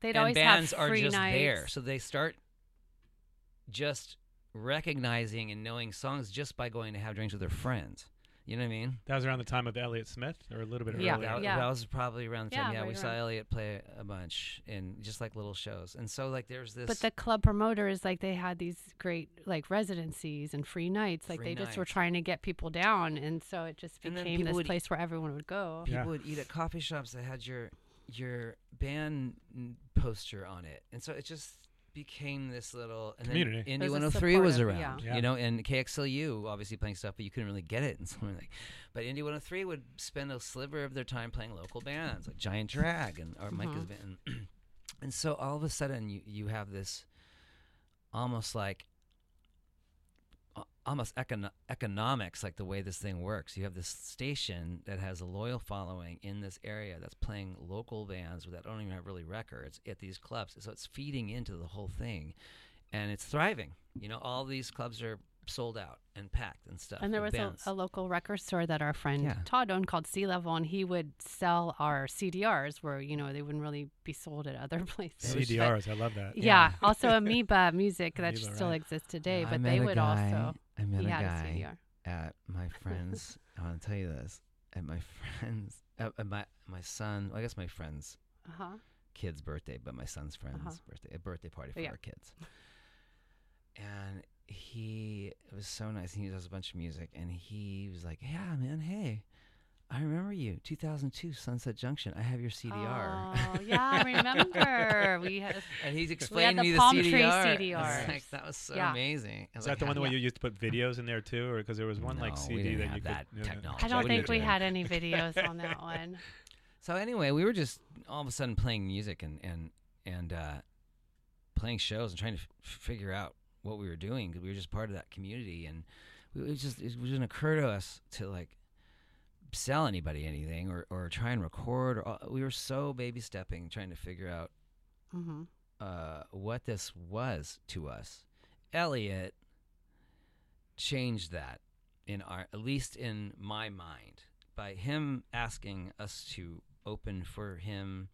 Speaker 3: They'd
Speaker 4: and
Speaker 3: always
Speaker 4: bands
Speaker 3: have
Speaker 4: are just
Speaker 3: nights.
Speaker 4: there so they start just recognizing and knowing songs just by going to have drinks with their friends you know what i mean
Speaker 2: That was around the time of Elliott Smith, or a little bit
Speaker 3: Yeah.
Speaker 2: earlier.
Speaker 4: that,
Speaker 3: Yeah.
Speaker 4: that was probably around the time
Speaker 3: Yeah,
Speaker 4: yeah, we
Speaker 3: right
Speaker 4: saw
Speaker 3: around.
Speaker 4: elliott play a bunch in just like little shows and so like there's this
Speaker 3: But the club promoters, like they had these great like residencies and free nights. Like
Speaker 4: Free
Speaker 3: they just were trying to get people down, and so it just became this
Speaker 4: would-
Speaker 3: place where everyone would go.
Speaker 2: Yeah.
Speaker 4: people would eat at coffee shops that had your your band poster on it and so it just became this little and
Speaker 2: Community.
Speaker 4: then
Speaker 3: It
Speaker 4: Indie 103 was around,
Speaker 2: yeah.
Speaker 4: you know, and KXLU obviously playing stuff, but you couldn't really get it and something like. But Indie 103 would spend a sliver of their time playing local bands like Giant Drag and or Micah's band, and so all of a sudden you you have this almost like a- almost econo- economics like the way this thing works. You have this station that has a loyal following in this area that's playing local bands that don't even have really records at these clubs. So it's feeding into the whole thing and it's thriving. You know all these clubs are sold out and packed and stuff
Speaker 3: And there
Speaker 4: with
Speaker 3: was a, a local record store that our friend
Speaker 4: Yeah.
Speaker 3: Todd owned called Sea Level, and he would sell our CDRs where you know they wouldn't really be sold at other places.
Speaker 4: It was-
Speaker 2: CDRs, I love that.
Speaker 3: Yeah. also Amoeba Music that
Speaker 2: Amoeba,
Speaker 3: still
Speaker 2: right.
Speaker 3: exists today,
Speaker 4: I
Speaker 3: but they would
Speaker 4: guy-
Speaker 3: also.
Speaker 4: I met
Speaker 3: He
Speaker 4: a
Speaker 3: had a CDR.
Speaker 4: at my friends. I want to tell you this. At my friends, at, at my my son. I guess my friend's
Speaker 3: Uh huh.
Speaker 4: kid's birthday, but my son's friend's
Speaker 3: Uh-huh.
Speaker 4: birthday, a birthday party for
Speaker 3: Yeah.
Speaker 4: our kids. And he it was so nice. He does a bunch of music, and he was like, "Yeah, man, hey, I remember you, 2002 Sunset Junction. I have your CDR."
Speaker 3: Oh yeah, I remember. we had.
Speaker 4: and he's explaining
Speaker 3: the
Speaker 4: me the
Speaker 3: palm tree
Speaker 4: CDR. Like, that was so
Speaker 3: Yeah.
Speaker 4: amazing. I was
Speaker 2: Is that
Speaker 4: like,
Speaker 2: the one
Speaker 4: "How-
Speaker 2: where you used to put videos in there too, or because there was one like
Speaker 4: No, we
Speaker 2: CD
Speaker 4: didn't
Speaker 2: that
Speaker 4: have
Speaker 2: you
Speaker 4: that
Speaker 2: could.
Speaker 4: technology.
Speaker 3: I don't think we had any videos on that one.
Speaker 4: So anyway, we were just all of a sudden playing music and and and uh, playing shows and trying to f- figure out what we were doing because we were just part of that community and we, it was just it didn't occur to us to like sell anybody anything or, or try and record or uh, we were so baby stepping trying to figure out
Speaker 3: hmm
Speaker 4: uh, what this was to us. Elliott changed that in our, at least in my mind, by him asking us to open for him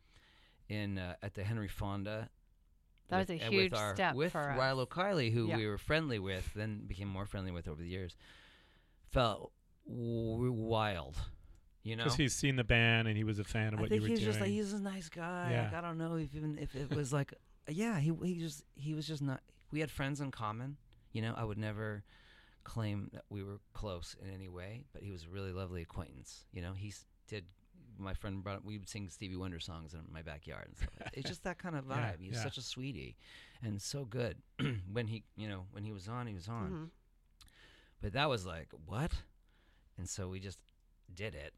Speaker 4: in uh, at the Henry Fonda.
Speaker 3: That was a
Speaker 4: uh,
Speaker 3: huge
Speaker 4: with our,
Speaker 3: step
Speaker 4: with
Speaker 3: for us.
Speaker 4: Rilo Kiley, who
Speaker 3: Yeah.
Speaker 4: we were friendly with, then became more friendly with over the years. Felt w- wild, you know.
Speaker 2: Because he's seen the band and he was a fan of
Speaker 4: I
Speaker 2: what
Speaker 4: think
Speaker 2: you were
Speaker 4: he was
Speaker 2: doing.
Speaker 4: just like he's a nice guy.
Speaker 2: Yeah.
Speaker 4: Like I don't know if even if it was like yeah, he he just he was just not. We had friends in common. You know, I would never claim that we were close in any way, but he was a really lovely acquaintance. You know, he did. My friend brought. We would sing Stevie Wonder songs in my backyard and stuff. Like that. It's just that kind of vibe.
Speaker 2: Yeah,
Speaker 4: He's
Speaker 2: yeah.
Speaker 4: such a sweetie, and so good. when he, you know, when he was on, he was on.
Speaker 3: hmm
Speaker 4: But that was like what, and so we just did it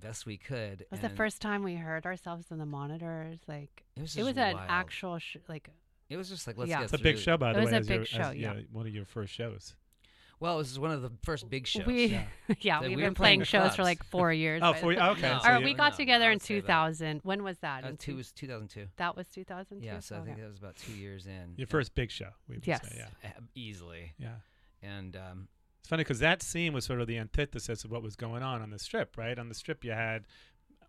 Speaker 4: best we could.
Speaker 3: It was the first time we heard ourselves in the monitors. Like
Speaker 4: It was,
Speaker 3: it was an actual sh- like
Speaker 4: It was just like let's
Speaker 3: Yeah.
Speaker 4: get
Speaker 2: It's a big show, by
Speaker 3: It
Speaker 2: the way.
Speaker 3: It
Speaker 2: was your-
Speaker 3: big
Speaker 2: as-
Speaker 3: show,
Speaker 2: yeah,
Speaker 3: yeah.
Speaker 2: one of your first shows.
Speaker 4: Well, this is one of the first big shows.
Speaker 3: we
Speaker 2: yeah.
Speaker 3: yeah,
Speaker 4: That
Speaker 3: we've
Speaker 4: we were
Speaker 3: been
Speaker 4: playing
Speaker 3: playing shows for like four years.
Speaker 2: Oh,
Speaker 3: by
Speaker 2: for,
Speaker 3: the-
Speaker 2: okay.
Speaker 4: No.
Speaker 2: so
Speaker 3: Or we got
Speaker 4: I
Speaker 3: together in
Speaker 4: say that.
Speaker 3: 2000. When was that?
Speaker 4: Uh, two
Speaker 3: two-
Speaker 4: was 2002.
Speaker 3: that was 2002.
Speaker 4: Yeah, so I think
Speaker 3: Okay.
Speaker 4: that was about two years in.
Speaker 2: your first big show. We would
Speaker 3: Yes.
Speaker 2: say, yeah.
Speaker 4: Uh, easily.
Speaker 2: Yeah.
Speaker 4: And um,
Speaker 2: It's funny because that scene was sort of the antithesis of what was going on on the strip, right? On the strip, you had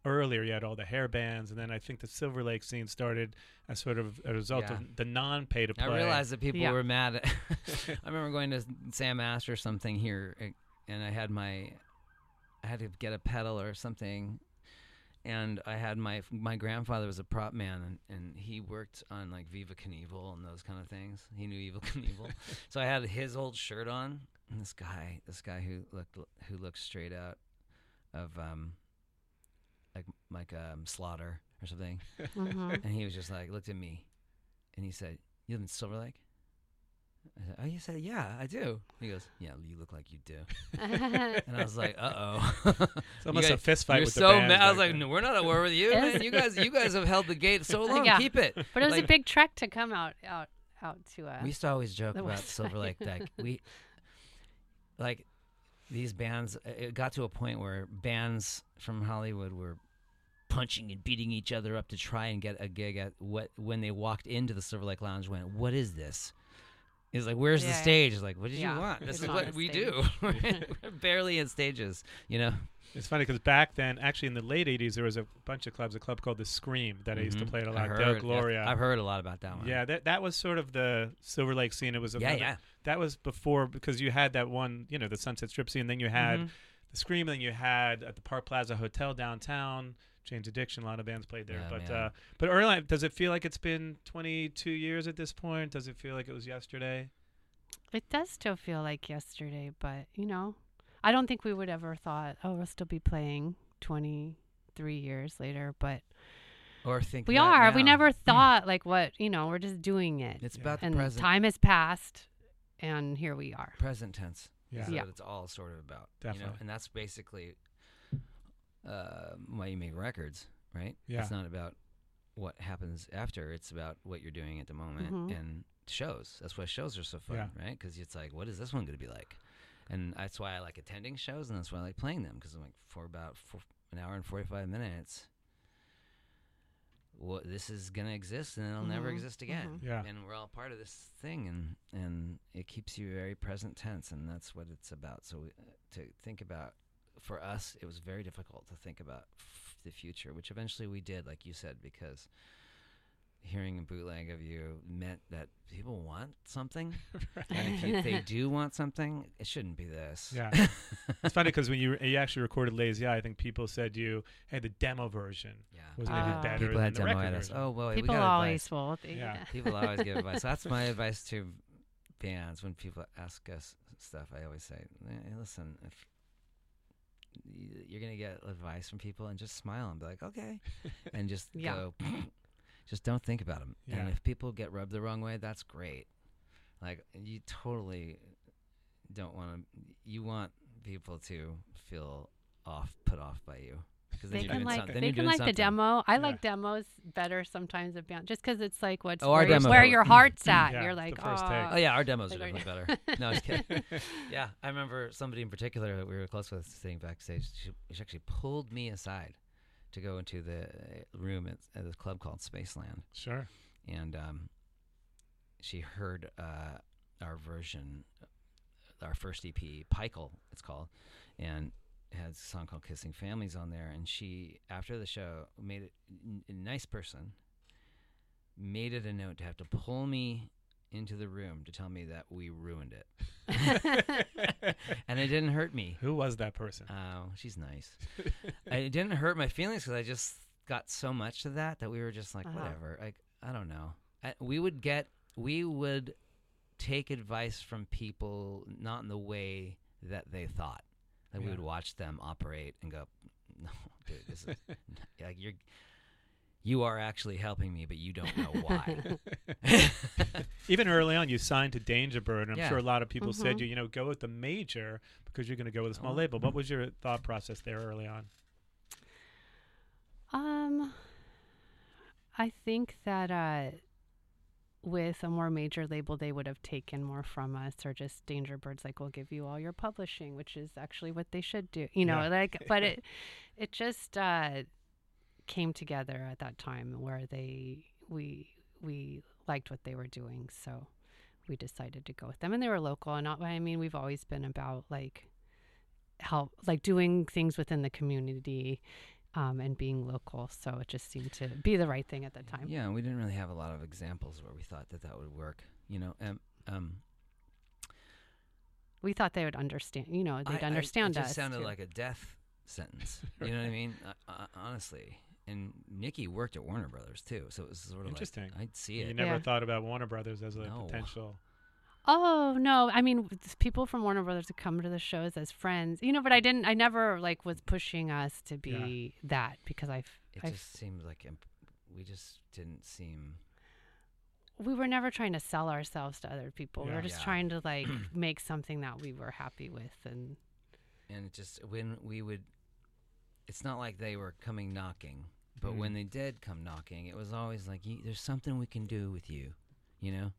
Speaker 2: earlier you had all the hair bands, and then I think the Silver Lake scene started as sort of a result
Speaker 4: Yeah.
Speaker 2: of the non-pay to play.
Speaker 4: I realized that people
Speaker 3: Yeah.
Speaker 4: were mad. At I remember going to Sam Ash or something here, uh, and I had my, I had to get a pedal or something, and I had my my grandfather was a prop man, and, and he worked on like Viva Knievel and those kind of things. He knew Evil Knievel, so I had his old shirt on, and this guy, this guy who looked who looked straight out of um, like like um Slaughter or something.
Speaker 3: Mhm.
Speaker 4: And he was just like, looked at me, and he said, "You live in Silver Lake?" I said, oh, you said, yeah, I do. He goes, yeah, you look like you do. And I was like, uh oh.
Speaker 2: It's almost a fist fight
Speaker 4: You're
Speaker 2: with the
Speaker 4: so
Speaker 2: bands
Speaker 4: mad. I was like, no, we're not at war with you, man. You guys, you guys have held the gate so long.
Speaker 3: Yeah.
Speaker 4: Keep it.
Speaker 3: But it was
Speaker 4: Like,
Speaker 3: a big trek to come out out out to uh
Speaker 4: We used to always joke about
Speaker 3: West
Speaker 4: Silver Lake that we, like, these bands. It got to a point where bands from Hollywood were punching and beating each other up to try and get a gig at what when they walked into the Silver Lake Lounge went, "What is this?" It's like, "Where's the stage?" It's like, "What did
Speaker 3: Yeah,
Speaker 4: you want? This
Speaker 3: it's
Speaker 4: is what we
Speaker 3: stage.
Speaker 4: do. We're barely in stages, you know."
Speaker 2: It's funny because back then, actually in the late '80s, there was a bunch of clubs. A club called the Scream that I used to
Speaker 4: Mhm.
Speaker 2: play at a
Speaker 4: I
Speaker 2: lot. Del
Speaker 4: that's-
Speaker 2: Gloria.
Speaker 4: I've heard a lot about that one.
Speaker 2: Yeah, that that was sort of the Silver Lake scene. It was
Speaker 4: yeah,
Speaker 2: another-
Speaker 4: yeah.
Speaker 2: That was before because you had that one, you know, the Sunset Strip scene. Then you had
Speaker 4: Mhm.
Speaker 2: the Scream. Then you had at the Park Plaza Hotel downtown. Jane's Addiction. A lot of bands played there.
Speaker 4: Yeah,
Speaker 2: but
Speaker 4: man.
Speaker 2: uh, but early, does it feel like it's been 22 years at this point? Does it feel like it was yesterday?
Speaker 3: It does still feel like yesterday, but you know, I don't think we would ever thought, oh, we'll still be playing 23 years later, but
Speaker 4: Or think
Speaker 3: we
Speaker 4: that
Speaker 3: are. We never thought like what, you know, we're just doing it.
Speaker 4: It's
Speaker 2: Yeah.
Speaker 4: about the
Speaker 3: and
Speaker 4: present.
Speaker 3: time has passed and here we are.
Speaker 4: present tense.
Speaker 2: Yeah.
Speaker 4: is
Speaker 3: Yeah.
Speaker 4: what it's all sort of about. You know?
Speaker 2: Definitely.
Speaker 4: And that's basically uh, why you make records, right?
Speaker 2: Yeah.
Speaker 4: It's not about what happens after. It's about what you're doing at the moment
Speaker 3: Mhm.
Speaker 4: and shows. That's why shows are so fun,
Speaker 2: Yeah.
Speaker 4: right? Because it's like, what is this one going to be like? And that's why I like attending shows, and that's why I like playing them. Because I'm like, for about four, an hour and 45 minutes, what this is going to exist, and it'll never
Speaker 3: Mhm.
Speaker 4: exist again
Speaker 2: Mhm. Yeah.
Speaker 4: and we're all part of this thing and and it keeps you very present tense and that's what it's about so uh, to think about for us it was very difficult to think about f- the future which eventually we did like you said because hearing a bootleg of you meant that people want something and if, you, they do want something it shouldn't be this
Speaker 2: Yeah. it's funny because when you you actually recorded Lazy Eye, I think people said to you, "Hey, the demo version
Speaker 4: yeah
Speaker 2: was maybe
Speaker 3: Ah.
Speaker 2: better
Speaker 4: people
Speaker 2: than
Speaker 4: had
Speaker 2: the
Speaker 4: demo
Speaker 2: record
Speaker 4: at us
Speaker 2: version."
Speaker 4: oh well we
Speaker 3: People
Speaker 4: got
Speaker 3: always
Speaker 4: advice.
Speaker 3: will. They-
Speaker 2: Yeah.
Speaker 4: People always give advice. That's my advice to bands. When people ask us stuff, I always say, "Eh, "Listen, if y- you're gonna get advice from people, and just smile and be like, okay, and just
Speaker 3: Yeah.
Speaker 4: go, just don't think about them.
Speaker 2: Yeah.
Speaker 4: And if people get rubbed the wrong way, that's great. Like you totally don't want to. You want people to feel off, put off by you. Because then
Speaker 3: They can like
Speaker 4: something. Then
Speaker 3: they can
Speaker 4: doing
Speaker 3: like the demo. I
Speaker 2: Yeah.
Speaker 3: like demos better sometimes of band just because it's like what's
Speaker 4: Oh, our
Speaker 3: where,
Speaker 4: demos
Speaker 3: where your heart's at.
Speaker 2: Yeah,
Speaker 3: You're like,
Speaker 2: first take.
Speaker 4: Oh yeah, our demos are definitely better. No, I was kidding. yeah, I remember somebody in particular that we were close with sitting backstage. She, she actually pulled me aside to go into the uh, room at, at this club called Spaceland,
Speaker 2: Sure.
Speaker 4: and um, she heard uh, our version, our first EP, Pikul, it's called, and it has a song called "Kissing Families" on there. And she, after the show, made it n- a nice person, made it a note to have to pull me into the room to tell me that we ruined it, and it didn't hurt me.
Speaker 2: Who was that person?
Speaker 4: Oh, she's nice. It didn't hurt my feelings because I just got so much of that that we were just like,
Speaker 3: Uh-huh.
Speaker 4: whatever. Like, I don't know. I, we would get, we would take advice from people not in the way that they thought. Like, we would watch them operate and go, no, dude, this is like you're. You are actually helping me, but you don't know why.
Speaker 2: Even early on, you signed to Dangerbird, and I'm
Speaker 4: Yeah.
Speaker 2: sure a lot of people said
Speaker 3: Mhm.
Speaker 2: you, you know, go with the major because you're going to go with a small
Speaker 4: Oh.
Speaker 2: label. What was your thought process there early on?
Speaker 3: Um, I think that uh, with a more major label, they would have taken more from us, or just Dangerbirds, like we'll give you all your publishing, which is actually what they should do, you know.
Speaker 2: Yeah.
Speaker 3: Like, but it, it just uh, came together at that time where they we we liked what they were doing, so we decided to go with them, and they were local, and not, I mean, we've always been about like help, like doing things within the community um, and being local. So it just seemed to be the right thing at the time.
Speaker 4: Yeah, we didn't really have a lot of examples where we thought that that would work. You know, um, um,
Speaker 3: We thought they would understand. You know, they'd
Speaker 4: I-
Speaker 3: understand
Speaker 4: it just
Speaker 3: us.
Speaker 4: sounded
Speaker 3: too.
Speaker 4: like a death sentence. You know what I mean? Uh, uh, honestly. And Nikki worked at Warner Brothers too, so it was sort of
Speaker 2: Interesting.
Speaker 4: like I'd see it.
Speaker 2: You never
Speaker 3: Yeah.
Speaker 2: thought about Warner Brothers as a
Speaker 4: No.
Speaker 2: potential.
Speaker 3: Oh no! I mean, people from Warner Brothers would come to the shows as friends, you know. But I didn't. I never like was pushing us to be that because I've.
Speaker 4: It
Speaker 3: I've
Speaker 4: just seemed like imp- we just didn't seem
Speaker 3: we were never trying to sell ourselves to other people. We were just
Speaker 4: Yeah.
Speaker 3: trying to like make something that we were happy with and
Speaker 4: and it just when we would it's not like they were coming knocking but
Speaker 2: Mhm.
Speaker 4: when they did come knocking it was always like there's something we can do with you you know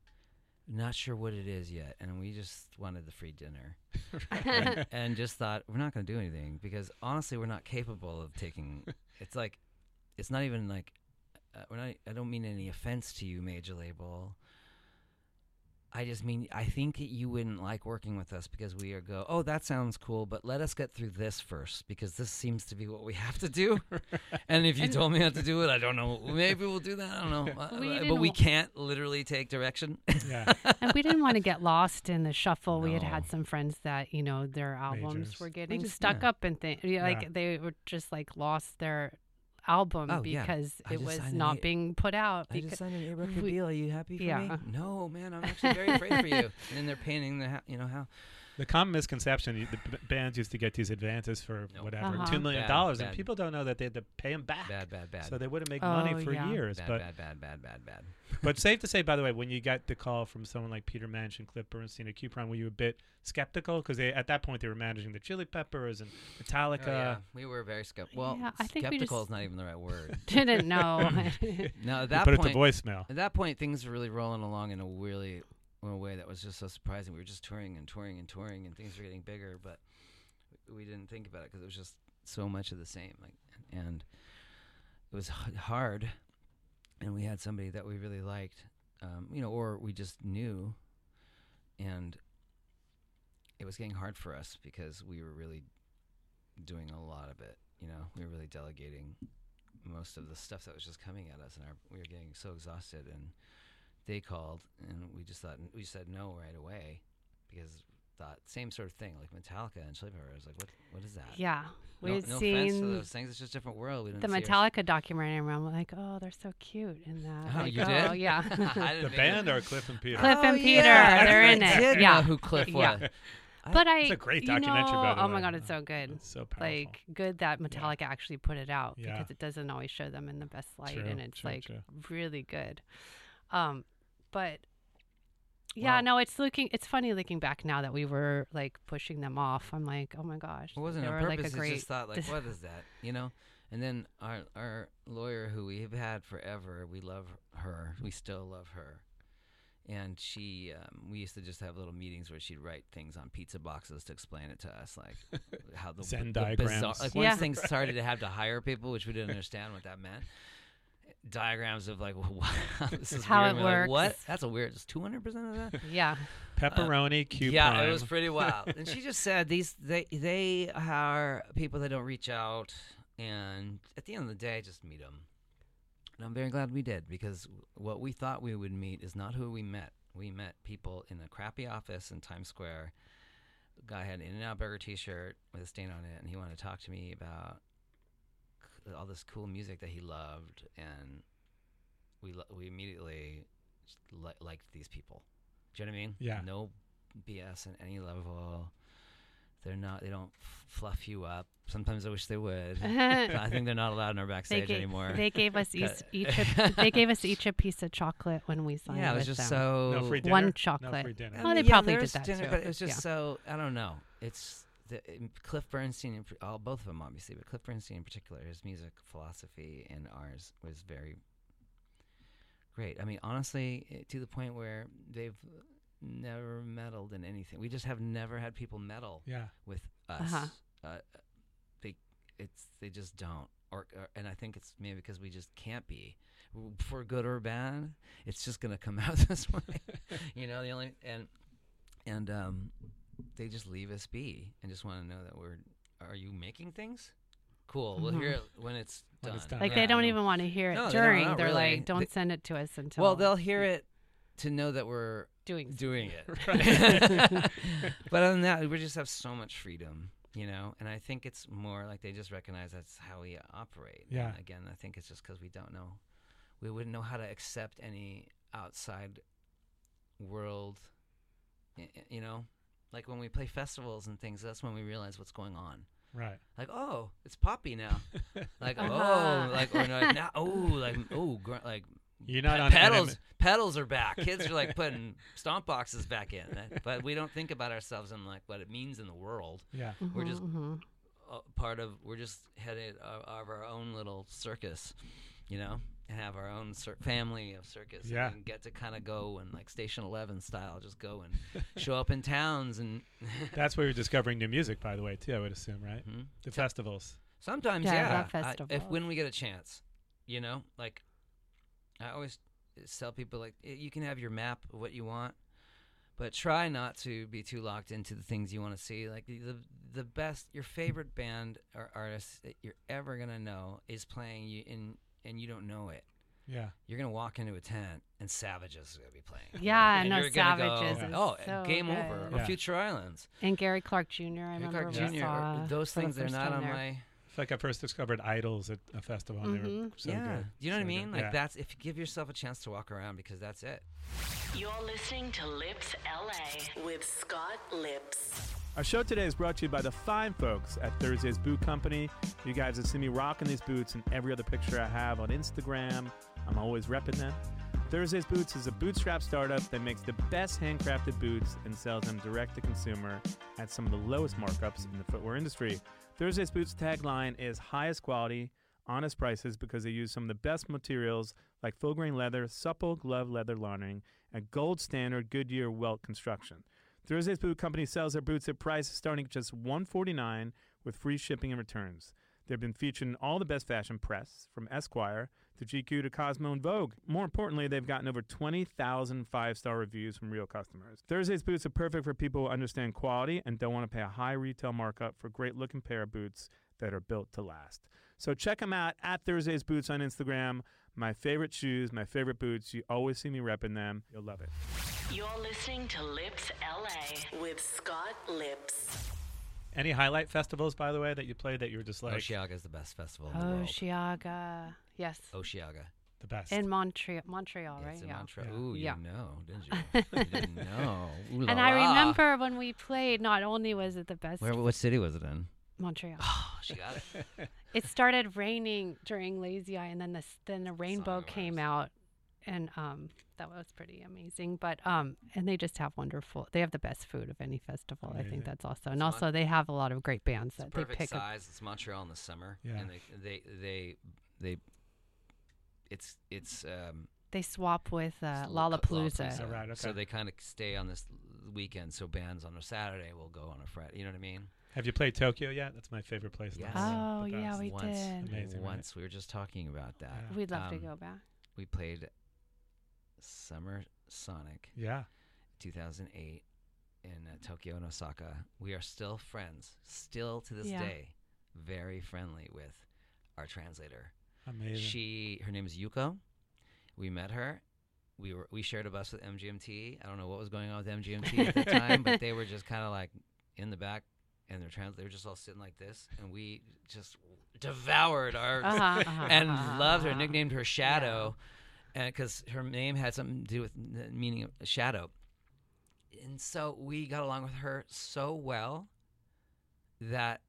Speaker 4: not sure what it is yet and we just wanted the free dinner. And, and just thought we're not going to do anything because honestly we're not capable of taking it's like it's not even like uh, we're not, i don't mean any offense to you major label I just mean I think you wouldn't like working with us because we are go, oh, that sounds cool, but let us get through this first because this seems to be what we have to do. and if you
Speaker 3: And-
Speaker 4: told me how to do it, I don't know. Maybe we'll do that. I don't know.
Speaker 3: We
Speaker 4: uh, but we can't literally take direction.
Speaker 2: Yeah.
Speaker 3: and we didn't want to get lost in the shuffle. We had had some friends that you know their albums
Speaker 2: Majors.
Speaker 3: were getting
Speaker 4: just-
Speaker 3: stuck
Speaker 4: yeah.
Speaker 3: up and things. Like
Speaker 2: Yeah.
Speaker 3: they were just like lost their album
Speaker 4: Oh,
Speaker 3: because
Speaker 4: I
Speaker 3: it was not
Speaker 4: eight-
Speaker 3: being put out.
Speaker 4: I
Speaker 3: Because
Speaker 4: just signed an eight record
Speaker 3: we-
Speaker 4: deal. Are you happy for
Speaker 3: Yeah.
Speaker 4: me? No, man. I'm actually very afraid for you. And then they're painting the, ha- you know how.
Speaker 2: The common misconception: the bands used to get these advances for
Speaker 4: No.
Speaker 2: whatever
Speaker 3: Uh-huh.
Speaker 2: two million dollars, and people don't know that they had to pay them back.
Speaker 4: Bad, bad, bad.
Speaker 2: So they wouldn't make
Speaker 3: Oh,
Speaker 2: money for
Speaker 3: yeah.
Speaker 2: years.
Speaker 4: bad,
Speaker 2: but
Speaker 4: bad, bad, bad, bad, bad.
Speaker 2: but safe to say, by the way, when you got the call from someone like Peter Mensch and Cliff Burnstein at Q Prime, were you a bit skeptical because at that point they were managing the Chili Peppers and Metallica?
Speaker 4: Oh, yeah. We were very skeptical. Well,
Speaker 3: Yeah, I think we
Speaker 4: skeptical is not even the right word.
Speaker 3: didn't know.
Speaker 4: no, at
Speaker 2: You
Speaker 4: that
Speaker 2: put
Speaker 4: point,
Speaker 2: it to voicemail.
Speaker 4: At that point, things were really rolling along in a really in a way that was just so surprising. We were just touring and touring and touring, and things were getting bigger, but we didn't think about it because it was just so much of the same. Like, and it was h- hard. And we had somebody that we really liked, um, you know, or we just knew, and it was getting hard for us because we were really doing a lot of it. You know, we were really delegating most of the stuff that was just coming at us, and our, we were getting so exhausted. And they called, and we just thought we said no right away because thought same sort of thing like Metallica and Chili Peppers. I was like, what what is that?
Speaker 3: yeah, we
Speaker 4: no,
Speaker 3: had
Speaker 4: no offense to
Speaker 3: seen
Speaker 4: those things. It's just a different world. We
Speaker 3: the
Speaker 4: didn't see
Speaker 3: Metallica documentary, and I'm like, oh, they're so cute in that.
Speaker 4: Oh,
Speaker 3: Like,
Speaker 4: you
Speaker 3: oh,
Speaker 4: did?
Speaker 3: Yeah.
Speaker 2: The band
Speaker 4: even-
Speaker 2: or Cliff and Peter?
Speaker 3: Cliff and
Speaker 4: Oh,
Speaker 3: Peter,
Speaker 4: yeah,
Speaker 3: they're
Speaker 4: I
Speaker 3: in it.
Speaker 4: did
Speaker 3: Yeah.
Speaker 4: know who Cliff
Speaker 3: Yeah.
Speaker 4: was.
Speaker 3: But I,
Speaker 2: It's a great
Speaker 3: you
Speaker 2: documentary,
Speaker 3: know,
Speaker 2: by
Speaker 3: oh my god, it's so good.
Speaker 2: It's so powerful.
Speaker 3: Like good that Metallica actually put it out
Speaker 2: Yeah.
Speaker 3: because it doesn't always show them in the best light,
Speaker 2: True,
Speaker 3: and it's
Speaker 2: true,
Speaker 3: like
Speaker 2: true.
Speaker 3: really good. Um, but yeah,
Speaker 4: Well-
Speaker 3: no, it's looking. It's funny looking back now that we were like pushing them off. I'm like, oh my gosh,
Speaker 4: It wasn't on purpose.
Speaker 3: like a
Speaker 4: it's
Speaker 3: great.
Speaker 4: just thought like, what is that? You know. And then our our lawyer, who we have had forever, we love her. We still love her. And she, um, we used to just have little meetings where she'd write things on pizza boxes to explain it to us, like how the
Speaker 2: Zen
Speaker 4: the
Speaker 2: diagrams.
Speaker 4: bizarre- like once
Speaker 3: Yeah.
Speaker 4: things started to have to hire people, which we didn't understand what that meant. Diagrams of like, wow, this is
Speaker 3: How
Speaker 4: weird.
Speaker 3: it
Speaker 4: We're like, what? That's a weird. It's two hundred percent of that.
Speaker 3: yeah,
Speaker 2: Pepperoni, Q
Speaker 4: uh, Yeah,
Speaker 2: Prime.
Speaker 4: it was pretty wild. and she just said these they they are people that don't reach out, and at the end of the day, just meet them. And I'm very glad we did because what we thought we would meet is not who we met. We met people in a crappy office in Times Square. The guy had an In-N-Out Burger T-shirt with a stain on it, and he wanted to talk to me about c- all this cool music that he loved, and we lo- we immediately li- liked these people. Do you know what I mean?
Speaker 2: Yeah.
Speaker 4: No BS at any level. They're not. They don't f- fluff you up. Sometimes I wish they would. I think they're not allowed in our
Speaker 3: they
Speaker 4: backstage
Speaker 3: gave
Speaker 4: anymore.
Speaker 3: they gave us each, each a, they gave us each a piece of chocolate when we signed
Speaker 4: yeah, it was
Speaker 3: with
Speaker 4: just
Speaker 3: them.
Speaker 4: so.
Speaker 2: no free dinner.
Speaker 3: One
Speaker 2: No
Speaker 3: chocolate.
Speaker 2: free dinner.
Speaker 3: Oh,
Speaker 4: I
Speaker 3: they
Speaker 4: yeah,
Speaker 3: probably did that
Speaker 4: dinner,
Speaker 3: too.
Speaker 4: But it was just
Speaker 3: Yeah.
Speaker 4: so. I don't know. It's the um, Cliff Burnstein, in, all both of them obviously, but Cliff Burnstein in particular, his music philosophy and ours was very great. I mean, honestly, eh, to the point where they've never meddled in anything. We just have never had people meddle
Speaker 2: Yeah.
Speaker 4: with us.
Speaker 3: Uh-huh.
Speaker 4: Uh, they, it's they just don't. Or, or and I think it's maybe because we just can't be, for good or bad. It's just gonna come out this way. you know, the only and and um, they just leave us be and just want to know that we're. Are you making things? Cool. We'll mm-hmm. hear it when it's
Speaker 2: When
Speaker 4: done.
Speaker 2: it's done.
Speaker 3: Like
Speaker 4: Yeah,
Speaker 3: they don't
Speaker 4: no.
Speaker 3: even want to hear it
Speaker 4: No,
Speaker 3: during. They're
Speaker 4: really.
Speaker 3: like, don't
Speaker 4: They-
Speaker 3: send it to us until.
Speaker 4: Well, they'll hear it to know that we're
Speaker 3: doing.
Speaker 4: doing it. But other than that, we just have so much freedom, you know. And I think it's more like they just recognize that's how we operate.
Speaker 2: Yeah.
Speaker 4: And again, I think it's just because we don't know, we wouldn't know how to accept any outside world. y- y- You know, like when we play festivals and things, that's when we realize what's going on.
Speaker 2: Right.
Speaker 4: Like, oh, it's poppy now. like,
Speaker 3: Uh-huh.
Speaker 4: oh, like or like now, oh, like oh, gr- like
Speaker 2: You're not
Speaker 4: Pe-
Speaker 2: on
Speaker 4: pedals.
Speaker 2: NM
Speaker 4: Pedals are back. Kids are like putting stomp boxes back in, Uh, but we don't think about ourselves and like what it means in the world.
Speaker 2: Yeah.
Speaker 4: We're just
Speaker 3: Mhm.
Speaker 4: uh, part of. We're just headed of, of our own little circus, you know, and have our own cir- family of circus.
Speaker 2: Yeah.
Speaker 4: and get to kind of go and like Station Eleven style, just go and show up in towns and.
Speaker 2: That's where you're discovering new music, by the way, too. I would assume, right?
Speaker 4: Hmm?
Speaker 2: The festivals.
Speaker 4: Sometimes,
Speaker 3: Yeah, I
Speaker 4: yeah.
Speaker 3: love
Speaker 4: I- if
Speaker 3: festivals.
Speaker 4: when we get a chance, you know, like I always tell people, like you can have your map of what you want, but try not to be too locked into the things you want to see. Like the the, the best, your favorite band or artist that you're ever gonna know is playing you in, and you don't know it.
Speaker 2: Yeah.
Speaker 4: You're gonna walk into a tent and Savages is gonna be playing.
Speaker 3: Yeah,
Speaker 4: and
Speaker 3: no,
Speaker 4: you're gonna go,
Speaker 3: Savages is
Speaker 4: oh,
Speaker 3: so
Speaker 4: game over,
Speaker 3: good.
Speaker 4: or Future Islands.
Speaker 3: And Gary Clark Jr. I
Speaker 4: Hank
Speaker 3: remember
Speaker 4: Clark
Speaker 3: we
Speaker 4: Jr.
Speaker 3: saw
Speaker 4: Those
Speaker 3: for the
Speaker 4: things, they're not
Speaker 3: time
Speaker 4: on
Speaker 3: there.
Speaker 4: my.
Speaker 2: It's like I first discovered IDLES at a festival, and they were
Speaker 3: Mhm.
Speaker 2: so
Speaker 4: yeah,
Speaker 2: good.
Speaker 4: you know what I mean?
Speaker 2: good.
Speaker 4: Like
Speaker 2: Yeah.
Speaker 4: that's if you give yourself a chance to walk around because that's it.
Speaker 1: You're listening to Lipps LA with Scott Lipps.
Speaker 2: Our show today is brought to you by the fine folks at Thursday's Boot Company. You guys have seen me rocking these boots in every other picture I have on Instagram. I'm always repping them. Thursday's Boots is a bootstrap startup that makes the best handcrafted boots and sells them direct to consumer at some of the lowest markups in the footwear industry. Thursday's Boots tagline is highest quality, honest prices because they use some of the best materials like full grain leather, supple glove leather lining, and gold standard Goodyear welt construction. Thursday's Boot Company sells their boots at prices starting at just 149 with free shipping and returns. They've been featured in all the best fashion press, from Esquire to GQ to Cosmo and Vogue. More importantly, they've gotten over 20,000 five star reviews from real customers. Thursday's boots are perfect for people who understand quality and don't want to pay a high retail markup for great looking pair of boots that are built to last. So check them out at Thursday's Boots on Instagram. My favorite shoes, my favorite boots. You always see me repping them. You'll love it.
Speaker 1: You're listening to Lipps LA with Scott Lipps.
Speaker 2: Any highlight festivals, by the way, that you played that you were just like
Speaker 4: Osheaga is the best festival in the
Speaker 3: Oh,
Speaker 4: world.
Speaker 3: Osheaga. Yes.
Speaker 4: Osheaga.
Speaker 2: the best?
Speaker 3: In Montreal, Montreal,
Speaker 4: Yeah,
Speaker 3: right?
Speaker 4: It's in
Speaker 3: yeah.
Speaker 4: Montreal.
Speaker 2: Yeah.
Speaker 4: Ooh, you
Speaker 3: Yeah.
Speaker 4: know, didn't you? you didn't know. Ooh
Speaker 3: And
Speaker 4: la
Speaker 3: I
Speaker 4: la.
Speaker 3: remember when we played, not only was it the best
Speaker 4: Where? What city was it in?
Speaker 3: Montreal.
Speaker 4: Oh, she got it.
Speaker 3: it started raining during Lazy Eye, and then the then the rainbow
Speaker 4: of
Speaker 3: came
Speaker 4: ours.
Speaker 3: out, and um, that was pretty amazing. But um, and they just have wonderful. They have the best food of any festival. I think that's also, and
Speaker 4: It's
Speaker 3: also they have a lot of great bands
Speaker 4: It's
Speaker 3: that
Speaker 4: the
Speaker 3: they
Speaker 4: perfect
Speaker 3: pick. up.
Speaker 4: size. It's Montreal in the summer.
Speaker 2: Yeah.
Speaker 4: And they they they they. It's it's um.
Speaker 3: They swap with uh,
Speaker 4: it's a little co-
Speaker 3: Lollapalooza.
Speaker 2: Oh, right,
Speaker 4: So they kind of stay on this weekend. So bands on a Saturday will go on a Friday. You know what I mean?
Speaker 2: Have you played Tokyo yet? That's my favorite place. in the
Speaker 4: Yes.
Speaker 3: Oh yeah,
Speaker 2: best.
Speaker 3: we
Speaker 4: once,
Speaker 3: did.
Speaker 2: Amazing, right?
Speaker 4: Once we were just talking about that.
Speaker 2: Yeah.
Speaker 3: We'd love to
Speaker 4: Um,
Speaker 3: go back.
Speaker 4: We played Summer Sonic
Speaker 2: Yeah.
Speaker 4: 2008 in uh, Tokyo and Osaka. We are still friends, still to this
Speaker 3: Yeah.
Speaker 4: day, very friendly with our translator.
Speaker 2: Amazing.
Speaker 4: She, her name is Yuko. We met her. We were we shared a bus with MGMT. I don't know what was going on with MGMT at the time, but they were just kind of like in the back, and their trans they were just all sitting like this, and we just devoured our
Speaker 3: Uh-huh, uh-huh,
Speaker 4: and
Speaker 3: uh-huh,
Speaker 4: loved her,
Speaker 3: uh-huh.
Speaker 4: nicknamed her Shadow, and because her name had something to do with the meaning of shadow. And so we got along with her so well that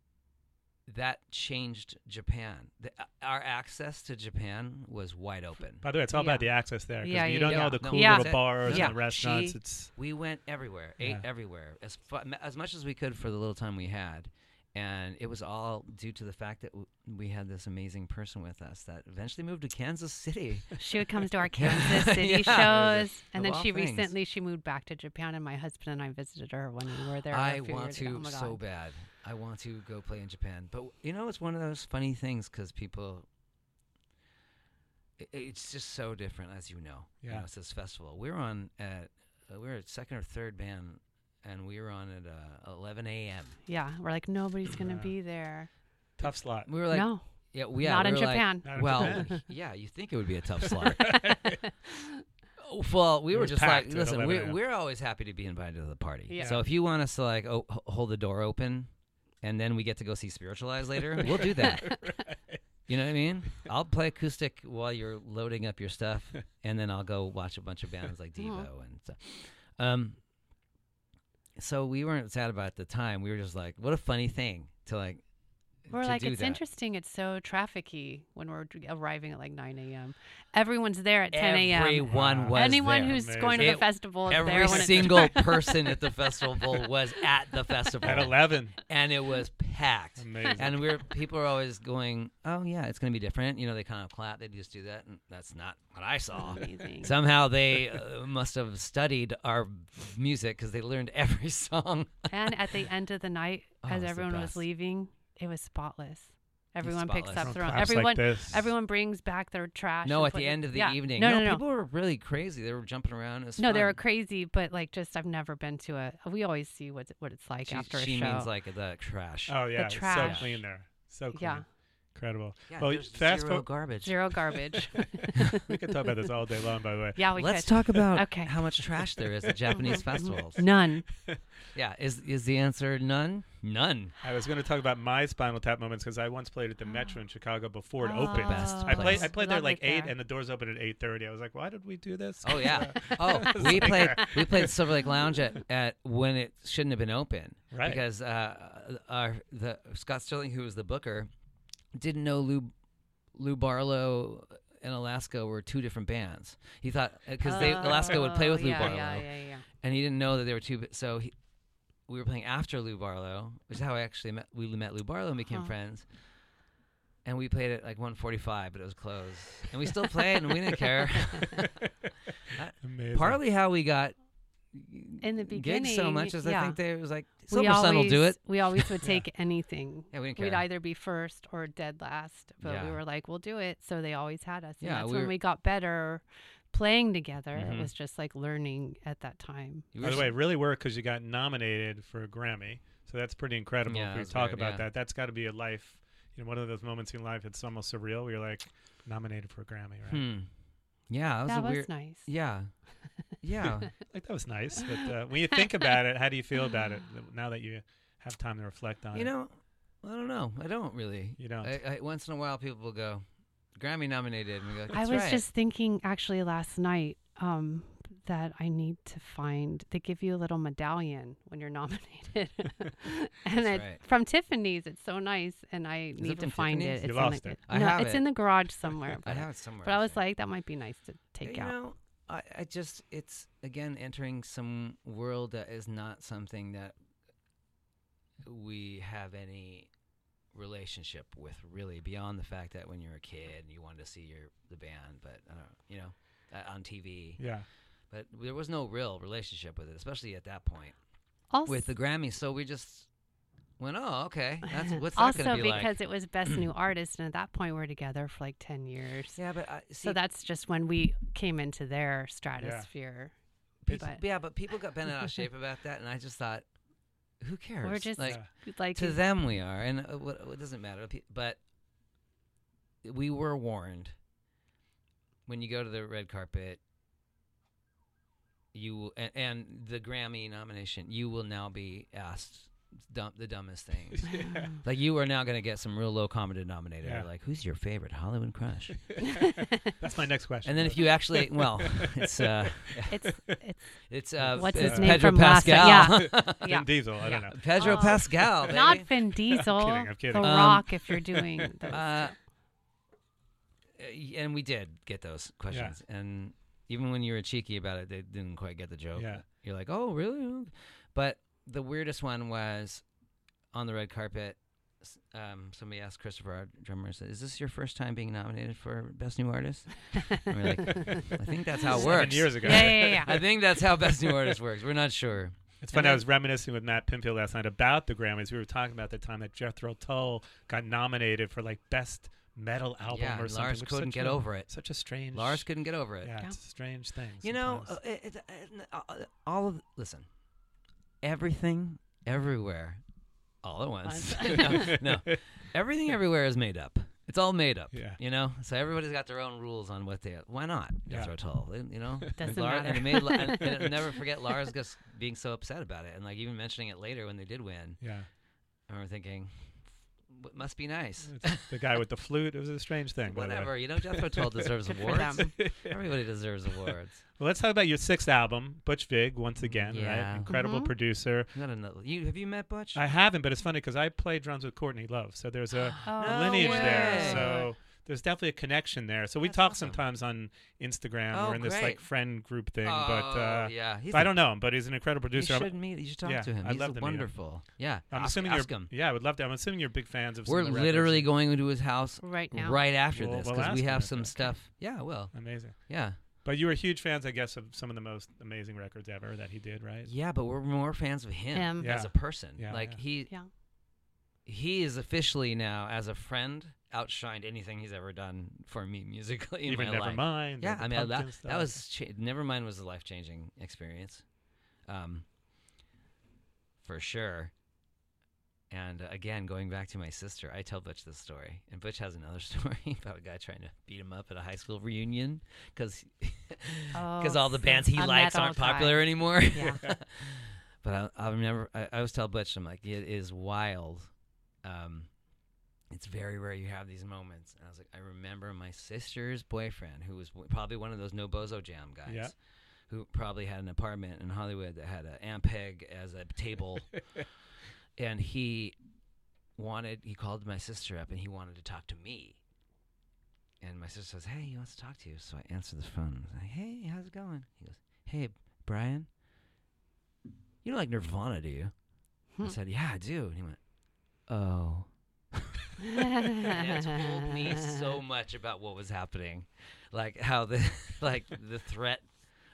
Speaker 4: that changed Japan. The, uh, our access to Japan was wide open.
Speaker 2: By the way, it's all
Speaker 3: Yeah.
Speaker 2: about the access there. 'cause
Speaker 3: Yeah,
Speaker 2: you
Speaker 3: yeah,
Speaker 2: don't
Speaker 4: yeah.
Speaker 2: know the cool
Speaker 3: Yeah.
Speaker 2: little bars
Speaker 3: Yeah.
Speaker 2: and restaurants.
Speaker 4: She-
Speaker 2: it's
Speaker 4: We went everywhere, ate
Speaker 2: Yeah.
Speaker 4: everywhere, as fu- as much as we could for the little time we had. And it was all due to the fact that w- we had this amazing person with us that eventually moved to Kansas City.
Speaker 3: She would come to our Kansas City
Speaker 4: Yeah.
Speaker 3: shows, and then she
Speaker 4: things.
Speaker 3: recently she moved back to Japan, and my husband and I visited her when we were there. a
Speaker 4: I
Speaker 3: few
Speaker 4: want to
Speaker 3: ago. Oh
Speaker 4: so bad. I want to go play in Japan, but you know, it's one of those funny things because people. i- It's just so different, as you know. You
Speaker 2: Yeah.
Speaker 4: know, it's this festival. We were on at uh, we were at second or third band, and we were on at uh, 11 a.m.
Speaker 3: Yeah, we're like nobody's gonna
Speaker 2: Yeah.
Speaker 3: be there.
Speaker 2: tough slot.
Speaker 4: We were like,
Speaker 3: no,
Speaker 4: yeah, we, yeah,
Speaker 3: not
Speaker 4: we
Speaker 3: in
Speaker 4: like-
Speaker 3: Japan.
Speaker 2: Not in
Speaker 4: well,
Speaker 2: Japan.
Speaker 4: yeah, you think it would be a tough slot. Oh, well, we
Speaker 2: It
Speaker 4: were just like, listen, we're, we're always happy to be invited to the party.
Speaker 3: Yeah.
Speaker 4: So if you want us to like oh, hold the door open, and then we get to go see Spiritualized later, we'll do that. You know what I mean? I'll play acoustic while you're loading up your stuff, and then I'll go watch a bunch of bands like Devo and stuff. Um, so we weren't sad about it at the time. We were just like, what a funny thing to like
Speaker 3: We're
Speaker 4: to
Speaker 3: like,
Speaker 4: do
Speaker 3: it's
Speaker 4: that.
Speaker 3: interesting. It's so trafficy when we're arriving at like 9 a.m. Everyone's there at 10 a.m.
Speaker 4: Everyone was
Speaker 3: Anyone
Speaker 4: there.
Speaker 3: who's
Speaker 2: Amazing.
Speaker 3: going to the
Speaker 4: It-
Speaker 3: festival is there
Speaker 4: Every
Speaker 3: when it's
Speaker 4: single person at the festival was at the festival,
Speaker 2: At 11.
Speaker 4: and it was packed.
Speaker 2: Amazing.
Speaker 4: And we are people are always going, "Oh yeah, it's going to be different." You know, they kind of clap, they just do that, and that's not what I saw.
Speaker 3: amazing.
Speaker 4: Somehow they uh, must have studied our music because they learned every song.
Speaker 3: and at the end of the night,
Speaker 4: Oh,
Speaker 3: as everyone was leaving, it was spotless. Everyone picks up their own.
Speaker 2: claps like
Speaker 3: Everyone,
Speaker 2: this.
Speaker 3: everyone brings back their trash.
Speaker 4: No,
Speaker 3: and
Speaker 4: at
Speaker 3: put
Speaker 4: the
Speaker 3: it-
Speaker 4: end of the
Speaker 3: yeah.
Speaker 4: evening.
Speaker 3: No, no, no.
Speaker 4: people were really crazy. They were jumping around. It was
Speaker 3: No, they were crazy, but like just I've never been to a. We always see what what it's like
Speaker 4: She,
Speaker 3: after
Speaker 4: she
Speaker 3: a show.
Speaker 4: means like the trash.
Speaker 2: Oh, yeah. it's So
Speaker 3: trash.
Speaker 2: clean there. So clean.
Speaker 3: Yeah.
Speaker 2: Incredible.
Speaker 4: yeah,
Speaker 2: well, fast
Speaker 4: zero
Speaker 2: forward.
Speaker 4: garbage.
Speaker 3: Zero garbage.
Speaker 2: we could talk about this all day long, by the way.
Speaker 3: yeah, we
Speaker 4: Let's
Speaker 3: could.
Speaker 4: talk about
Speaker 3: Okay.
Speaker 4: how much trash there is at Japanese festivals.
Speaker 3: None.
Speaker 4: Yeah, is is the answer none? None.
Speaker 2: I was going to talk about my Spinal Tap moments because I once played at the Metro in Chicago before it
Speaker 3: Oh,
Speaker 2: opened.
Speaker 4: Best
Speaker 2: I played.
Speaker 4: place.
Speaker 2: I played there
Speaker 3: Lovely
Speaker 2: like eight,
Speaker 3: there.
Speaker 2: and the doors opened at eight thirty. I was like, "Why did we do this?"
Speaker 4: Oh yeah. Oh, we
Speaker 2: like,
Speaker 4: played we played Silver Lake Lounge at, at when it shouldn't have been open.
Speaker 2: Right.
Speaker 4: Because uh, our the Scott Sterling, who was the booker, didn't know Lou Lou Barlow and Alaska were two different bands. He thought uh, because they oh, Alaska would play with
Speaker 3: Oh,
Speaker 4: Lou
Speaker 3: yeah,
Speaker 4: Barlow,
Speaker 3: Yeah, yeah, yeah.
Speaker 4: and he didn't know that they were two. So he, we were playing after Lou Barlow, which is how I actually met. We met Lou Barlow and became
Speaker 3: Huh.
Speaker 4: friends. And we played at like 1:45, but it was closed, and we still played, and we didn't care.
Speaker 2: Amazing.
Speaker 4: Partly how we got
Speaker 3: In the
Speaker 4: gigs so much as I think they was like
Speaker 3: we
Speaker 4: Silversun will do
Speaker 3: always-
Speaker 4: it.
Speaker 3: We always would take anything.
Speaker 4: Yeah, we didn't
Speaker 3: We'd either be first or dead last, but we were like, we'll do it. So they always had us. And
Speaker 4: Yeah,
Speaker 3: that's
Speaker 4: we
Speaker 3: when
Speaker 4: were-
Speaker 3: we got better playing together.
Speaker 4: Mhm.
Speaker 3: It was just like learning at that time.
Speaker 2: By the way, it really worked because you got nominated for a Grammy. So that's pretty incredible.
Speaker 4: Yeah,
Speaker 2: if we talk
Speaker 4: weird,
Speaker 2: about
Speaker 4: yeah.
Speaker 2: that, that's got to be a life. You know, one of those moments in life. It's almost surreal. Where you're like nominated for a Grammy, right?
Speaker 4: hmm. Yeah, that was
Speaker 3: that
Speaker 4: a
Speaker 3: was
Speaker 4: weird.
Speaker 3: nice.
Speaker 4: Yeah, yeah.
Speaker 2: Like that was nice. But uh, when you think about it, how do you feel about it now that you have time to reflect on
Speaker 4: you
Speaker 2: it?
Speaker 4: You know, I don't know. I don't really.
Speaker 2: You don't.
Speaker 4: I, I, once in a while, people will go Grammy nominated, and we go.
Speaker 3: I was
Speaker 4: right."
Speaker 3: just thinking actually last night um, that I need to find. They give you a little medallion when you're nominated, and it,
Speaker 4: right.
Speaker 3: from Tiffany's. It's so nice, and I
Speaker 4: it
Speaker 3: need to find
Speaker 4: Tiffany's?
Speaker 3: it.
Speaker 2: You
Speaker 3: It's in
Speaker 2: lost
Speaker 3: the,
Speaker 2: it.
Speaker 4: I
Speaker 3: no,
Speaker 4: have
Speaker 3: it's
Speaker 4: it.
Speaker 3: in the garage somewhere.
Speaker 4: I
Speaker 3: But,
Speaker 4: have it somewhere.
Speaker 3: but I was
Speaker 4: think.
Speaker 3: like, that might be nice to take
Speaker 4: you
Speaker 3: out.
Speaker 4: know, I, I just it's again entering some world that is not something that we have any relationship with really beyond the fact that when you're a kid and you wanted to see your the band but I don't know, you know uh, on TV
Speaker 2: yeah.
Speaker 4: But there was no real relationship with it especially at that point
Speaker 3: also,
Speaker 4: with the Grammys so we just went oh okay that's what's
Speaker 3: also
Speaker 4: that be
Speaker 3: because
Speaker 4: like
Speaker 3: it was best new artist, and at that point we're together for like ten years.
Speaker 4: yeah but I, see,
Speaker 3: So that's just when we came into their stratosphere.
Speaker 4: pe-
Speaker 3: but-
Speaker 4: yeah but people got bent out of shape about that and I just thought who cares
Speaker 3: We're just
Speaker 4: like
Speaker 2: Yeah.
Speaker 3: like
Speaker 4: to them we are and uh, what, it doesn't matter but we were warned when you go to the red carpet you will, and, and the grammy nomination you will now be asked dumb, the dumbest things
Speaker 2: yeah.
Speaker 4: like you are now going to get some real low common denominator
Speaker 2: Yeah.
Speaker 4: like who's your favorite hollywood crush
Speaker 2: That's my next question.
Speaker 4: and then if you actually well it's uh
Speaker 3: it's it's
Speaker 4: it's uh
Speaker 3: What's
Speaker 2: his
Speaker 4: it's
Speaker 2: name
Speaker 4: pedro
Speaker 3: from last night?
Speaker 4: pascal
Speaker 2: Vin
Speaker 3: yeah.
Speaker 2: Diesel, I don't know.
Speaker 4: pedro
Speaker 3: Oh.
Speaker 4: pascal baby.
Speaker 3: not Vin Diesel,
Speaker 2: kidding, I'm kidding.
Speaker 3: The
Speaker 4: Um,
Speaker 3: Rock. If you're doing those.
Speaker 4: Uh, and we did get those questions, and even when you were cheeky about it, they didn't quite get the joke.
Speaker 2: Yeah.
Speaker 4: You're like, oh, really? But the weirdest one was on the red carpet. Um, somebody asked Christopher, our drummer, said, "Is this your first time being nominated for Best New Artist?" And we're like, "I think that's how it works."
Speaker 2: Seven
Speaker 4: works."
Speaker 2: years ago.
Speaker 3: yeah, yeah, yeah.
Speaker 4: I think that's how Best New Artist works. We're not sure.
Speaker 2: It's
Speaker 4: And
Speaker 2: funny. I was reminiscing with Matt Pinfield last night about the Grammys. We were talking about the time that Jethro Tull got nominated for like best metal album
Speaker 4: yeah,
Speaker 2: or something.
Speaker 4: Lars couldn't get
Speaker 2: a-
Speaker 4: over it.
Speaker 2: Such a strange.
Speaker 4: Lars couldn't get over it.
Speaker 2: Yeah,
Speaker 3: Yeah.
Speaker 2: it's a strange thing.
Speaker 4: You know,
Speaker 2: sometimes.
Speaker 4: uh, it, it, uh, uh, all of listen, everything, everywhere, all at once. no, no, everything everywhere is made up. It's all made up.
Speaker 2: Yeah.
Speaker 4: You know, so everybody's got their own rules on what they. Why not?
Speaker 2: Yeah.
Speaker 4: Jethro Tull. You know,
Speaker 3: Doesn't
Speaker 4: Lar-
Speaker 3: matter.
Speaker 4: And, made, and, and never forget Lars just being so upset about it, and like even mentioning it later when they did win.
Speaker 2: yeah.
Speaker 4: I remember thinking, w- must be nice.
Speaker 2: The guy with the flute. It was a strange thing. by the way.
Speaker 4: Whatever, you know, Jethro Tull deserves
Speaker 3: Good for
Speaker 4: awards.
Speaker 3: them.
Speaker 4: Everybody deserves awards.
Speaker 2: Well, let's talk about your sixth album, Butch Vig, once again, right?
Speaker 4: Yeah.
Speaker 2: Incredible
Speaker 3: Mhm.
Speaker 2: producer.
Speaker 4: Not another. You have you met Butch?
Speaker 2: I haven't, but it's funny because I play drums with Courtney Love, so there's a
Speaker 3: Oh,
Speaker 2: a
Speaker 4: No
Speaker 2: lineage there.
Speaker 4: way.
Speaker 2: So there's definitely a connection there. So we
Speaker 4: That's
Speaker 2: talk
Speaker 4: awesome.
Speaker 2: sometimes on Instagram
Speaker 4: Oh,
Speaker 2: or in this like friend group thing,
Speaker 4: oh,
Speaker 2: but uh,
Speaker 4: yeah, he's
Speaker 2: I
Speaker 4: a-
Speaker 2: don't know him, but he's an incredible producer. I'm-
Speaker 4: should meet. You should talk
Speaker 2: yeah,
Speaker 4: to him.
Speaker 2: I'd
Speaker 4: He's
Speaker 2: love to him.
Speaker 4: wonderful. Yeah,
Speaker 2: I'm
Speaker 4: ask,
Speaker 2: assuming
Speaker 4: ask
Speaker 2: you're.
Speaker 4: him.
Speaker 2: Yeah, I would love to. I'm assuming you're big fans of. some
Speaker 4: We're
Speaker 2: of the records.
Speaker 4: literally going into his house
Speaker 3: Right now.
Speaker 4: right after this
Speaker 2: we'll
Speaker 4: because we
Speaker 2: ask him
Speaker 4: have some stuff. Yeah, well,
Speaker 2: amazing.
Speaker 4: yeah,
Speaker 2: But you were huge fans, I guess, of some of the most amazing records ever that he did, right?
Speaker 4: yeah. But we're more fans of him,
Speaker 3: Him.
Speaker 2: Yeah.
Speaker 4: as a person.
Speaker 2: Yeah,
Speaker 4: like
Speaker 2: yeah.
Speaker 4: he,
Speaker 3: Yeah.
Speaker 4: He is officially now as a friend outshined anything he's ever done for me musically in
Speaker 2: Even
Speaker 4: my life.
Speaker 2: Nevermind.
Speaker 4: Yeah,
Speaker 2: or the
Speaker 4: I mean that,
Speaker 2: Pumpkin
Speaker 4: that
Speaker 2: stuff.
Speaker 4: was cha- Nevermind was a life changing experience, um, for sure. And uh, again, going back to my sister, I tell Butch this story, and Butch has another story about a guy trying to beat him up at a high school reunion because
Speaker 3: Oh,
Speaker 4: all the bands he
Speaker 3: a
Speaker 4: likes aren't popular
Speaker 3: guy.
Speaker 4: anymore.
Speaker 3: Yeah.
Speaker 4: but I, I remember I, I always tell Butch, I'm like, it is wild. Um, it's very rare you have these moments. And I was like, I remember my sister's boyfriend, who was w- probably one of those no bozo jam guys,
Speaker 2: Yeah.
Speaker 4: who probably had an apartment in Hollywood that had an Ampeg as a table, and he wanted. He called my sister up and he wanted to talk to me. And my sister says, "Hey, he wants to talk to you." So I answer the phone. I was like, "Hey, how's it going?" He goes, "Hey, Brian, you don't like Nirvana, do you?" I
Speaker 3: Hmm.
Speaker 4: said, "Yeah, I do." And he went, "Oh." and it told me so much about what was happening, like how the like the threat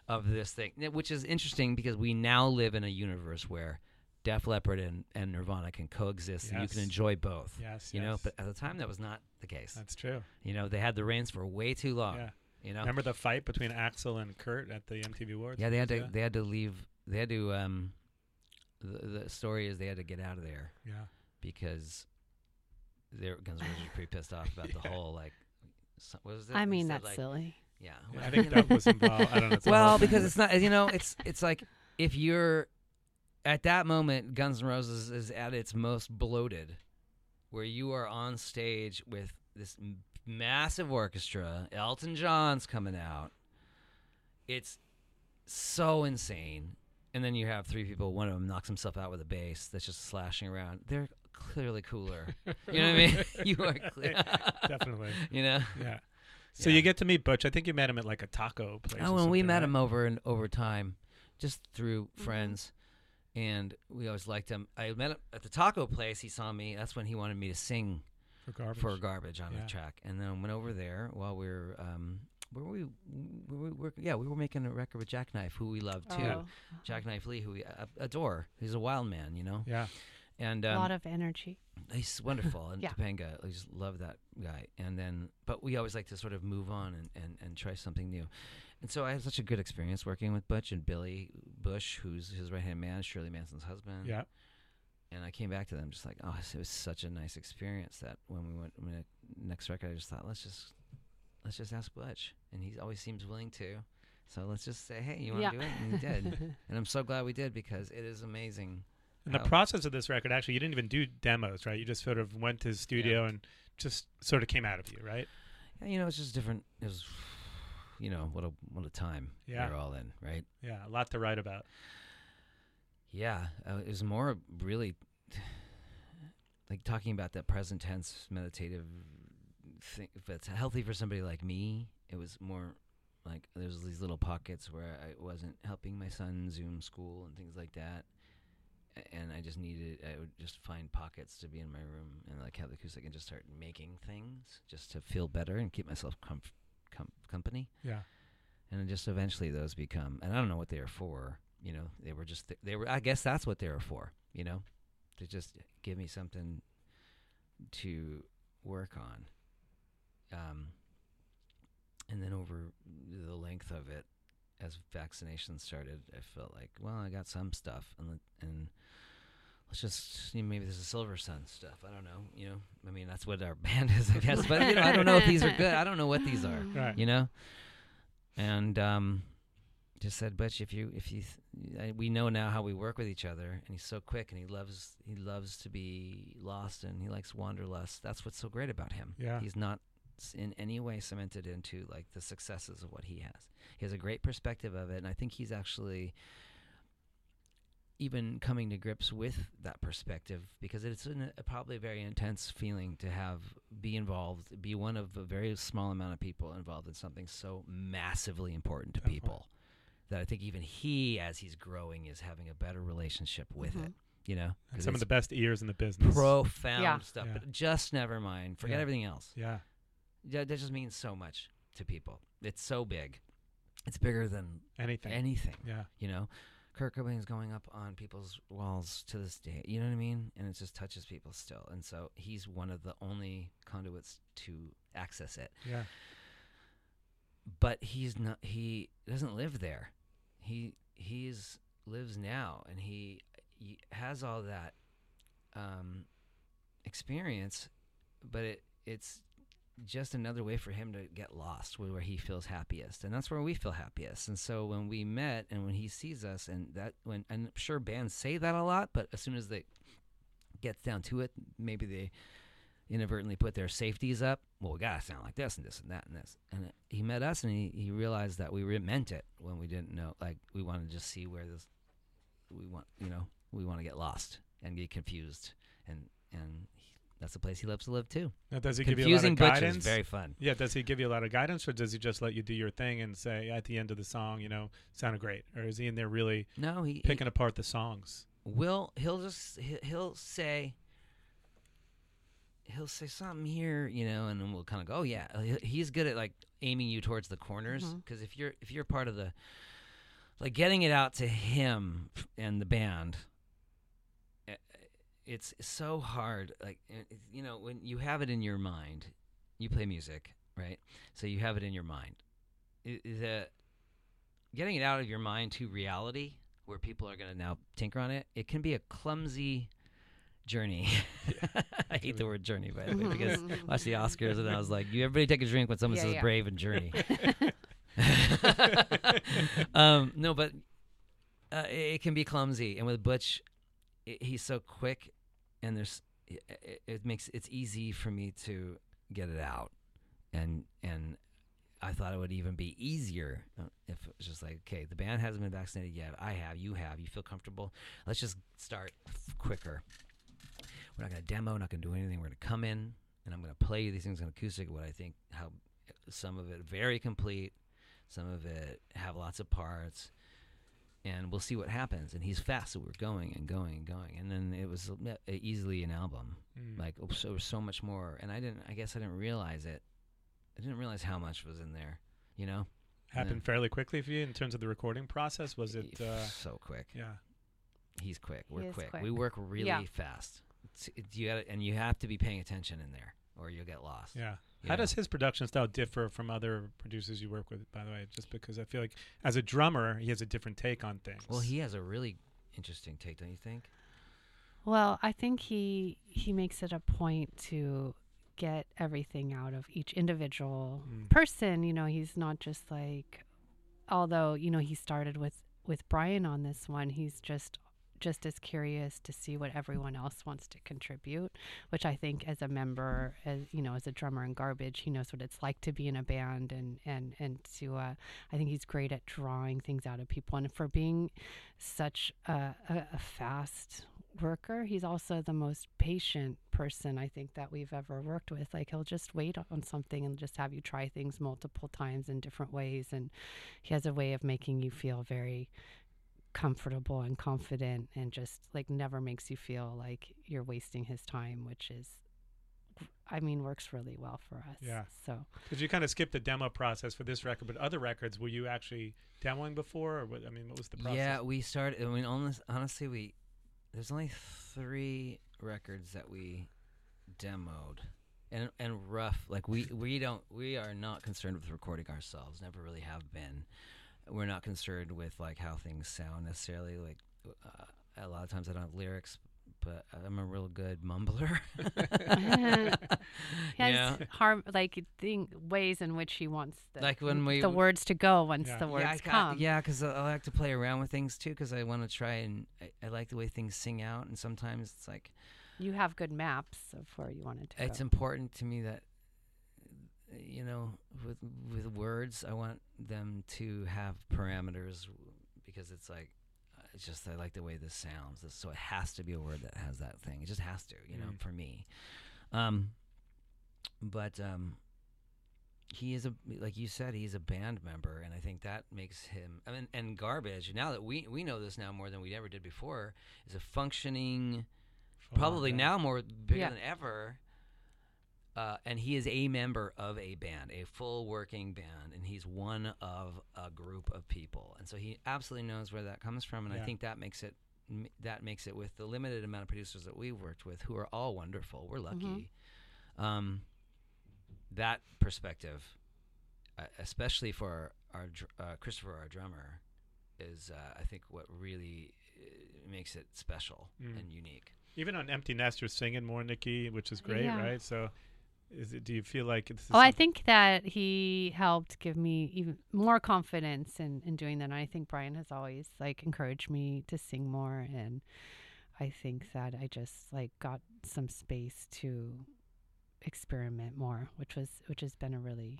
Speaker 4: of this thing, which is interesting because we now live in a universe where Def Leppard and, and Nirvana can coexist, and you can enjoy both.
Speaker 2: Yes,
Speaker 4: you know. But at the time, that was not the case.
Speaker 2: That's true.
Speaker 4: you know, they had the reins for way too long.
Speaker 2: Yeah.
Speaker 4: You know.
Speaker 2: Remember the fight between Axl and Kurt at the MTV Awards?
Speaker 4: Yeah, they had to.
Speaker 2: Yeah.
Speaker 4: They had to leave. They had to. Um, the, the story is they had to get out of there
Speaker 2: Yeah.
Speaker 4: Because their Guns N' Roses were pretty pissed off about the whole like. so- What was it?
Speaker 3: I mean,
Speaker 4: said,
Speaker 3: that's
Speaker 4: like-
Speaker 3: silly.
Speaker 4: Yeah.
Speaker 2: I think that was involved. I don't know.
Speaker 4: well,
Speaker 2: whole thing,
Speaker 4: because it's not. You know, it's it's like if you're at that moment, Guns N' Roses is at its most bloated, where you are on stage with this m- massive orchestra. Elton John's coming out. It's so insane. And then you have three people. One of them knocks himself out with a bass that's just slashing around. They're clearly cooler. You know what I mean? you are clear.
Speaker 2: Definitely.
Speaker 4: You know.
Speaker 2: Yeah. So
Speaker 4: Yeah.
Speaker 2: you get to meet Butch. I think you met him at like a taco place.
Speaker 4: Oh,
Speaker 2: or
Speaker 4: and we met
Speaker 2: right?
Speaker 4: him over and over time, just through
Speaker 3: Mm-hmm.
Speaker 4: friends, and we always liked him. I met him at the taco place. He saw me. That's when he wanted me to sing
Speaker 2: for garbage.
Speaker 4: for garbage on
Speaker 2: Yeah.
Speaker 4: the track, and then went over there while we were. Um, where were we, were we were, yeah, we were making a record with Jacknife, who we love too.
Speaker 3: Oh,
Speaker 4: Jacknife Lee, who we uh, adore. He's a wild man, you know.
Speaker 2: yeah.
Speaker 4: And
Speaker 3: a
Speaker 4: um,
Speaker 3: lot of energy.
Speaker 4: He's wonderful, and
Speaker 3: Yeah.
Speaker 4: Topanga. I just love that guy. And then, but we always like to sort of move on and, and, and try something new. And so I had such a good experience working with Butch and Billy Bush, who's his right hand man, Shirley Manson's husband.
Speaker 2: Yeah.
Speaker 4: And I came back to them just like, oh, it was such a nice experience that when we went when the next record, I just thought, let's just let's just ask Butch, and he always seems willing to. So let's just say, hey, you want to
Speaker 3: Yeah.
Speaker 4: do it? And he did. and I'm so glad we did because it is amazing.
Speaker 2: And the
Speaker 4: how-
Speaker 2: process of this record, actually, you didn't even do demos, right? You just sort of went to the studio and just sort of came out of you, right?
Speaker 4: Yeah, you know, it's just different. It was, you know, what a what a time
Speaker 2: Yeah.
Speaker 4: we we're all in, right?
Speaker 2: Yeah, a lot to write about.
Speaker 4: Yeah, uh, it was more really like talking about that present tense meditative thing. If it's healthy for somebody like me, it was more like there's these little pockets where I wasn't helping my son Zoom school and things like that. And I just needed, I would just find pockets to be in my room and like have the acoustic and just start making things just to feel better and keep myself comf- com- company.
Speaker 2: Yeah.
Speaker 4: and then just eventually those become and i don't know what they are for you know they were just they were i guess that's what they were for you know to just give me something to work on um and then over the length of it as vaccinations started i felt like well i got some stuff and and let's just you know, maybe this is silversun stuff i don't know you know i mean that's what our band is i guess but you know i don't know if these are good i don't know what these are
Speaker 2: Right.
Speaker 4: you know and um just said, Butch, if you if you th- I- we know now how we work with each other, and he's so quick, and he loves he loves to be lost, and he likes wanderlust. That's what's so great about him.
Speaker 2: Yeah.
Speaker 4: he's not s- in any way cemented into like the successes of what he has. He has a great perspective of it, and I think he's actually even coming to grips with that perspective because it's an, a probably a very intense feeling to have be involved, be one of a very small amount of people involved in something so massively important to
Speaker 2: Definitely.
Speaker 4: people that I think even he, as he's growing, is having a better relationship with
Speaker 3: Mhm.
Speaker 4: it. You know,
Speaker 2: some of the best ears in the business.
Speaker 4: profound
Speaker 3: Yeah.
Speaker 4: stuff.
Speaker 2: Yeah.
Speaker 4: But just never mind. Forget
Speaker 2: Yeah.
Speaker 4: everything else.
Speaker 2: Yeah.
Speaker 4: Yeah, that just means so much to people. It's so big. It's bigger than
Speaker 2: Anything.
Speaker 4: anything.
Speaker 2: yeah.
Speaker 4: You know, Kurt Cobain's going up on people's walls to this day. You know what I mean? And it just touches people still. And so he's one of the only conduits to access it.
Speaker 2: Yeah.
Speaker 4: But he's not. He doesn't live there. He he's lives now, and he, he has all that um, experience. But it it's just another way for him to get lost where, he feels happiest and that's where we feel happiest. And so when we met and when he sees us and that when and I'm sure bands say that a lot but as soon as they gets down to it maybe they inadvertently put their safeties up. Well we gotta sound like this and this and that and this. And he met us and he, he realized that we meant it when we didn't know like we wanted to just see where this we want you know we want to get lost and get confused and and that's the place he loves to live too
Speaker 2: Now, does he give you a lot
Speaker 4: confusing
Speaker 2: of
Speaker 4: butchers
Speaker 2: guidance?
Speaker 4: very fun
Speaker 2: yeah. Does he give you a lot of guidance, or does he just let you do your thing and say at the end of the song, you know, sounded great, or is he in there really
Speaker 4: no he, he
Speaker 2: picking apart the songs?
Speaker 4: will he'll just he- he'll say he'll say something here you know and then we'll kind of go oh yeah he's good at like aiming you towards the corners
Speaker 3: mm-hmm.
Speaker 4: because if you're if you're part of the like getting it out to him and the band it's so hard like eh, you know when you have it in your mind you play music right? So you have it in your mind. The getting it out of your mind to reality where people are going to now tinker on it it can be a clumsy journey. I hate the word journey by the way because I watched the oscars and i was like you everybody take a drink when someone
Speaker 3: Yeah,
Speaker 4: says
Speaker 3: yeah.
Speaker 4: brave and journey? Um, no, but uh, it can be clumsy, and with Butch, i he's so quick, and there's it, it- it makes it's easy for me to get it out, and and I thought it would even be easier uh, if it was just like, okay, the band hasn't been vaccinated yet. I have, you have, you feel comfortable. Let's just start quicker. We're not going to demo, not going to do anything. We're going to come in, and I'm going to play these things on acoustic. What I think, how some of it very complete, some of it have lots of parts, and we'll see what happens. And he's fast, so we're going and going and going, and then it was uh, easily an album.
Speaker 2: Mm.
Speaker 4: Like oh, so, so much more, and I didn't. I guess I didn't realize it. I didn't realize how much was in there. You know,
Speaker 2: happened fairly quickly for you in terms of the recording process. Was it? Uh,
Speaker 4: so quick?
Speaker 2: yeah.
Speaker 4: He's quick. We're
Speaker 3: is
Speaker 4: quick.
Speaker 3: quick.
Speaker 4: We work really
Speaker 3: Yeah.
Speaker 4: fast. It's, it, you got and you have to be paying attention in there, or you'll get lost.
Speaker 2: Yeah.
Speaker 4: You
Speaker 2: How
Speaker 4: know?
Speaker 2: does his production style differ from other producers you work with? By the way, just because I feel like as a drummer, he has a different take on things.
Speaker 4: Well, he has a really interesting take, don't you think?
Speaker 3: Well, I think he he makes it a point to get everything out of each individual
Speaker 2: Mm.
Speaker 3: person. You know, he's not just like, although you know he started with with Brian on this one. He's just just as curious to see what everyone else wants to contribute, which I think as a member, as you know, as a drummer in Garbage, he knows what it's like to be in a band and and and to. Uh, I think he's great at drawing things out of people, and for being such a, a, a fast worker, he's also the most patient person I think that we've ever worked with. Like he'll just wait on something and just have you try things multiple times in different ways, and he has a way of making you feel very comfortable and confident and just like never makes you feel like you're wasting his time which is i mean works really well for us
Speaker 2: Yeah.
Speaker 3: so
Speaker 2: Because you kind of skipped the demo process for this record, but other records, were you actually demoing before, or what? I mean, what was the process?
Speaker 4: Yeah, we started. I mean, honest, honestly, we there's only three records that we demoed, and and rough. Like we we don't we are not concerned with recording ourselves. Never really have been. We're not concerned with like how things sound necessarily. Like uh, a lot of times I don't have lyrics but I'm a real good mumbler.
Speaker 3: he has
Speaker 4: Yeah.
Speaker 3: harm like thing, ways in which he wants the,
Speaker 4: Like when we-
Speaker 3: the words to go once
Speaker 2: Yeah.
Speaker 3: the words
Speaker 4: yeah, I got-
Speaker 3: come.
Speaker 4: Yeah, because I, I like to play around with things too, because I want to try and I, I like the way things sing out, and sometimes it's like
Speaker 3: You have good maps of where you wanted to
Speaker 4: it's
Speaker 3: go.
Speaker 4: important to me that you know with with words I want them to have parameters because it's like uh, it's just I like the way this sounds so it has to be a word that has that thing it just has to you know
Speaker 2: Mm.
Speaker 4: for me um but um he is a like you said he's a band member and I think that makes him I mean and garbage now that we we know this now more than we ever did before is a functioning probably
Speaker 2: yeah.
Speaker 4: now more bigger
Speaker 3: Yeah.
Speaker 4: than ever. Uh, and he is a member of a band, a full working band, and he's one of a group of people, and so he absolutely knows where that comes from, and
Speaker 2: Yeah.
Speaker 4: I think that makes it that makes it with the limited amount of producers that we've worked with, who are all wonderful. We're lucky. Um, that perspective, uh, especially for our, dr- uh, Christopher, our drummer, is uh, I think what really uh, makes it special
Speaker 2: Mm.
Speaker 4: and unique.
Speaker 2: Even on Empty Nest, you're singing more, Nikki, which is great,
Speaker 3: Yeah.
Speaker 2: right? So, is it? Do you feel like it's?
Speaker 3: Oh, I think that he helped give me even more confidence in, in doing that. And I think Brian has always like encouraged me to sing more, and I think that I just like got some space to experiment more, which was which has been a really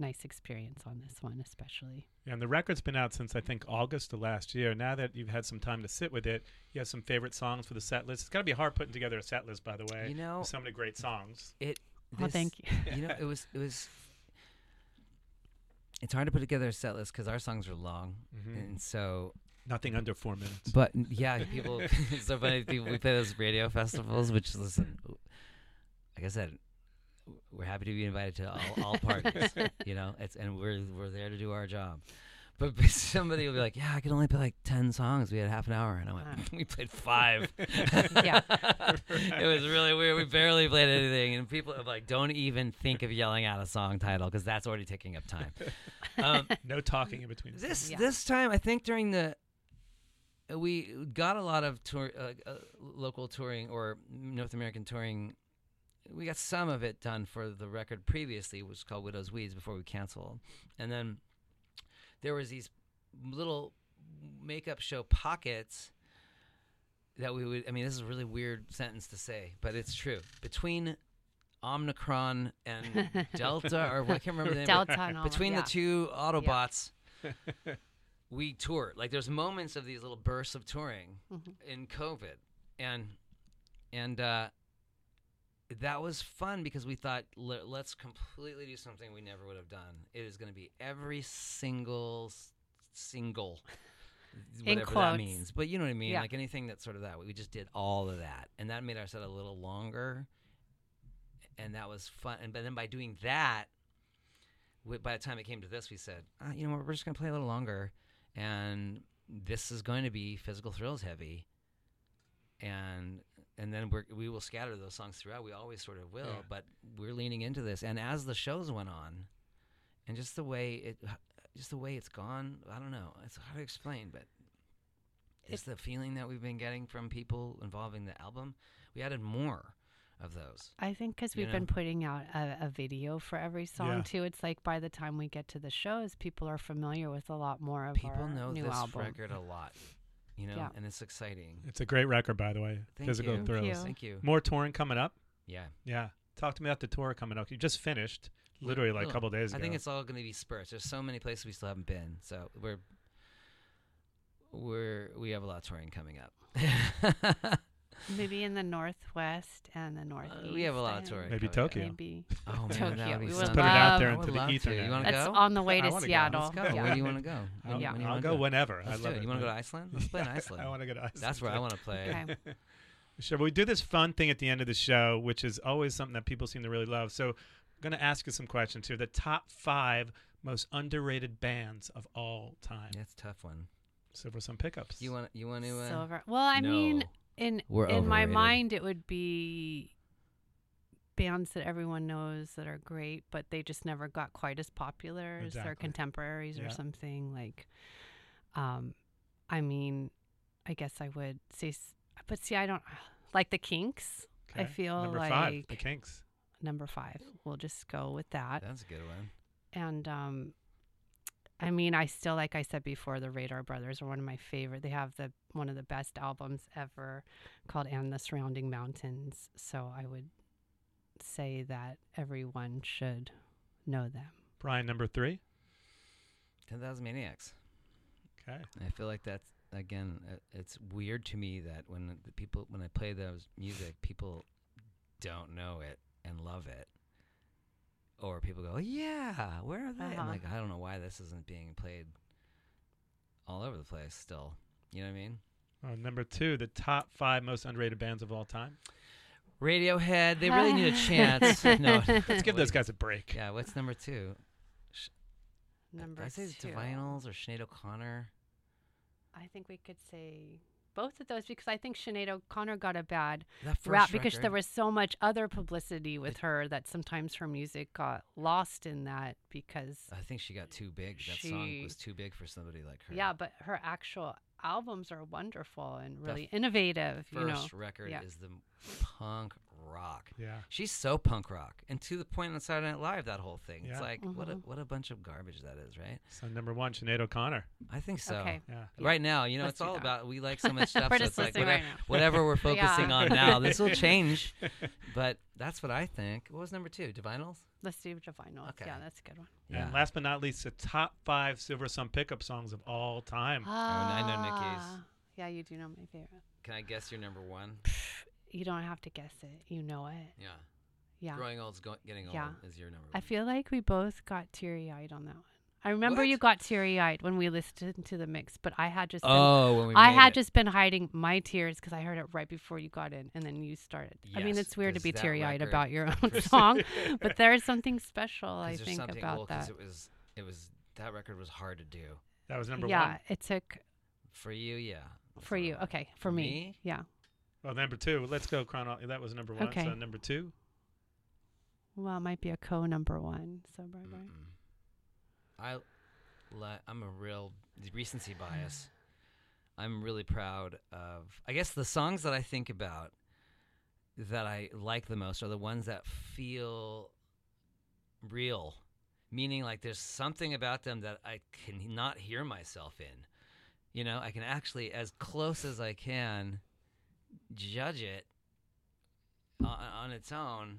Speaker 3: nice experience on this one, especially.
Speaker 2: And the record's been out since I think August of last year. Now that you've had some time to sit with it, you have some favorite songs for the set list. It's got to be hard putting together a set list, by the way.
Speaker 4: You know,
Speaker 2: so many great songs.
Speaker 4: it.
Speaker 3: Oh,
Speaker 4: this-
Speaker 3: thank you.
Speaker 4: You know, it was it was. It's hard to put together a set list because our songs are long,
Speaker 2: Mhm.
Speaker 4: and so.
Speaker 2: Nothing under four minutes.
Speaker 4: But yeah, people. it's so funny. People we play those radio festivals, which listen, like I said, we're happy to be invited to all, all parties. you know, it's and we're we're there to do our job. But somebody will be like, "Yeah, I could only play like ten songs. We had half an hour," and I went,
Speaker 3: Wow.
Speaker 4: "We played five.
Speaker 3: Yeah.
Speaker 4: it was really weird. We barely played anything, and people are like, "Don't even think of yelling out a song title because that's already taking up time." Um,
Speaker 2: no talking in between.
Speaker 4: this
Speaker 3: Yeah.
Speaker 4: this time, I think during the we got a lot of tour, uh, uh, local touring or North American touring. We got some of it done for the record previously, which was called Widow's Weeds before we canceled, and then there was these little makeup show pockets that we would. I mean, this is a really weird sentence to say, but it's true. Between Omicron and Delta, or what, I can't remember the name.
Speaker 3: Delta and
Speaker 4: between
Speaker 3: yeah.
Speaker 4: the two Autobots, we toured. Like there's moments of these little bursts of touring
Speaker 3: Mhm.
Speaker 4: in COVID, and and uh, that was fun because we thought let's completely do something we never would have done. It is going to be every single single.
Speaker 3: In
Speaker 4: Whatever that means, but you know what I mean.
Speaker 3: Yeah.
Speaker 4: Like anything that's sort of that. We just did all of that, and that made our set a little longer, and that was fun. And but then by doing that, we, by the time it came to this, we said, uh, you know what, we're just going to play a little longer, and this is going to be physical thrills heavy, and and then we're, we will scatter those songs throughout. We always sort of will,
Speaker 2: Yeah.
Speaker 4: but we're leaning into this. And as the shows went on, and just the way it, just the way it's gone, I don't know. It's hard to explain, but it's the feeling that we've been getting from people involving the album. We added more of those.
Speaker 3: I think because we've been putting out a, a video for every song
Speaker 2: Yeah.
Speaker 3: too. It's like by the time we get to the shows, people are familiar with a lot more of
Speaker 4: People
Speaker 3: our
Speaker 4: know
Speaker 3: new
Speaker 4: this
Speaker 3: album.
Speaker 4: record a lot, you know,
Speaker 3: Yeah.
Speaker 4: and it's exciting.
Speaker 2: It's a great record, by the way.
Speaker 4: Thank
Speaker 2: Physical
Speaker 4: you. Thank
Speaker 3: you.
Speaker 4: Thank you.
Speaker 2: More touring coming up.
Speaker 4: Yeah.
Speaker 2: Yeah. Talk to me about the tour coming up. You just finished, literally like a couple days ago.
Speaker 4: I think it's all going to be spurts. There's so many places we still haven't been, so we're we're we have a lot of touring coming up.
Speaker 3: Maybe in the northwest and the northeast.
Speaker 4: Uh, we have a lot of
Speaker 3: I
Speaker 4: touring.
Speaker 2: Maybe
Speaker 4: coming up.
Speaker 2: Tokyo.
Speaker 3: Maybe
Speaker 4: Oh man,
Speaker 3: Tokyo.
Speaker 4: that would be
Speaker 3: We would
Speaker 4: something.
Speaker 2: Put it out there
Speaker 4: I
Speaker 2: into the ether
Speaker 4: You want to
Speaker 3: that's
Speaker 4: go?
Speaker 3: on the way
Speaker 2: I
Speaker 3: to
Speaker 2: wanna go.
Speaker 3: Seattle.
Speaker 2: Let's
Speaker 4: Let's go.
Speaker 3: Yeah.
Speaker 4: Where do you want to go? When,
Speaker 2: I'll,
Speaker 4: you- when you
Speaker 2: I'll
Speaker 4: wanna
Speaker 2: go whenever.
Speaker 4: Let's
Speaker 2: I
Speaker 4: do
Speaker 2: love
Speaker 4: it.
Speaker 2: it.
Speaker 4: You want to go to. Iceland? Let's play in Iceland.
Speaker 2: I want to go to Iceland.
Speaker 4: That's where I want to play.
Speaker 3: Okay.
Speaker 2: Sure. But we do this fun thing at the end of the show, which is always something that people seem to really love. So I'm going to ask you some questions here. The top five most underrated bands of all time.
Speaker 4: That's a tough one.
Speaker 2: So for some pickups.
Speaker 4: You want you want to? Uh,
Speaker 3: Silver. Well, I mean, in
Speaker 4: We're
Speaker 3: in my
Speaker 4: overrated.
Speaker 3: mind, it would be bands that everyone knows that are great, but they just never got quite as popular as their contemporaries
Speaker 2: Yeah.
Speaker 3: or something. Like, um, I mean, I guess I would say, but see, I don't. like the Kinks. I feel
Speaker 2: number
Speaker 3: like
Speaker 2: five, the Kinks.
Speaker 3: number five. We'll just go with that.
Speaker 4: That's a good one.
Speaker 3: And um, I mean, I still, like I said before, the Radar Brothers are one of my favorite. They have the one of the best albums ever called "And the Surrounding Mountains." So I would say that everyone should know them.
Speaker 2: Brian, number three.
Speaker 4: Ten Thousand Maniacs.
Speaker 2: Okay.
Speaker 4: I feel like that's again. uh, It's weird to me that when the people when I play those music, people don't know it and love it, or people go, "Yeah, where are they?"
Speaker 3: Uh-huh.
Speaker 4: I'm like, I don't know why this isn't being played all over the place. Still, you know what I mean?
Speaker 2: Uh, number two, the top five most underrated bands of all time.
Speaker 4: Radiohead, they really need a chance. no,
Speaker 2: Let's give those guys a break.
Speaker 4: Yeah, what's number two?
Speaker 3: Number
Speaker 4: Did I say
Speaker 3: two.
Speaker 4: Divinyls or Sinead O'Connor?
Speaker 3: I think we could say both of those because I think Sinead O'Connor got a bad
Speaker 4: That first
Speaker 3: rap because there was so much other publicity with her that sometimes her music got lost in that because
Speaker 4: I think she got too big. That song was too big for somebody like her.
Speaker 3: yeah, but her actual albums are wonderful and
Speaker 4: The
Speaker 3: really innovative. You know,
Speaker 4: First record
Speaker 3: yeah.
Speaker 4: is the punk rock.
Speaker 2: Yeah.
Speaker 4: She's so punk rock, and to the point on Saturday Night Live, that whole thing.
Speaker 2: Yeah.
Speaker 4: It's like what a
Speaker 3: Mhm.
Speaker 4: what a bunch of garbage that is, right?
Speaker 2: So number one, Sinead O'Connor.
Speaker 4: I think so.
Speaker 3: Okay.
Speaker 2: Yeah.
Speaker 3: Yeah.
Speaker 4: Right now, you know,
Speaker 3: Let's
Speaker 4: it's all
Speaker 3: that.
Speaker 4: about we like so much stuff.
Speaker 3: We're
Speaker 4: so
Speaker 3: just
Speaker 4: it's like
Speaker 3: listening
Speaker 4: whatever,
Speaker 3: right now.
Speaker 4: whatever we're focusing
Speaker 3: Yeah.
Speaker 4: on now, this will change. But that's what I think. What was number two? Divinyls.
Speaker 3: Let's do Divinyls.
Speaker 4: Okay.
Speaker 3: Yeah, that's a good one.
Speaker 2: And last but not least, the top five Silversun Pickup songs of all time.
Speaker 4: I know Nikki's.
Speaker 3: Ah, Yeah, you do know my favorite.
Speaker 4: Can I guess your number one?
Speaker 3: You don't have to guess it. You know it.
Speaker 4: Yeah.
Speaker 3: Yeah.
Speaker 4: Growing old's go- getting old
Speaker 3: Yeah.
Speaker 4: is your number
Speaker 3: I feel like we both got teary eyed on that one. I remember you got teary eyed when we listened to the mix, but I had just been,
Speaker 4: oh, when we
Speaker 3: I had
Speaker 4: it.
Speaker 3: just been hiding my tears because I heard it right before you got in, and then you started. I mean, it's weird to be teary eyed about your own song, but there's something special I think about
Speaker 4: well, 'cause
Speaker 3: that.
Speaker 4: It was it was that record was hard to do
Speaker 2: That was number
Speaker 3: yeah,
Speaker 2: one.
Speaker 3: Yeah, it took
Speaker 4: for you. Yeah.
Speaker 3: for you. Okay, for me,
Speaker 4: Me?
Speaker 3: yeah.
Speaker 2: Well, number two. Let's go chrono. That was number one.
Speaker 3: Okay.
Speaker 2: So number two.
Speaker 3: Well, it might be a co number one. So bye bye.
Speaker 4: I, li- I'm a real recency bias. I'm really proud of. I guess the songs that I think about that I like the most are the ones that feel real, meaning like there's something about them that I can not hear myself in. You know, I can actually, as close as I can, judge it on, on its own,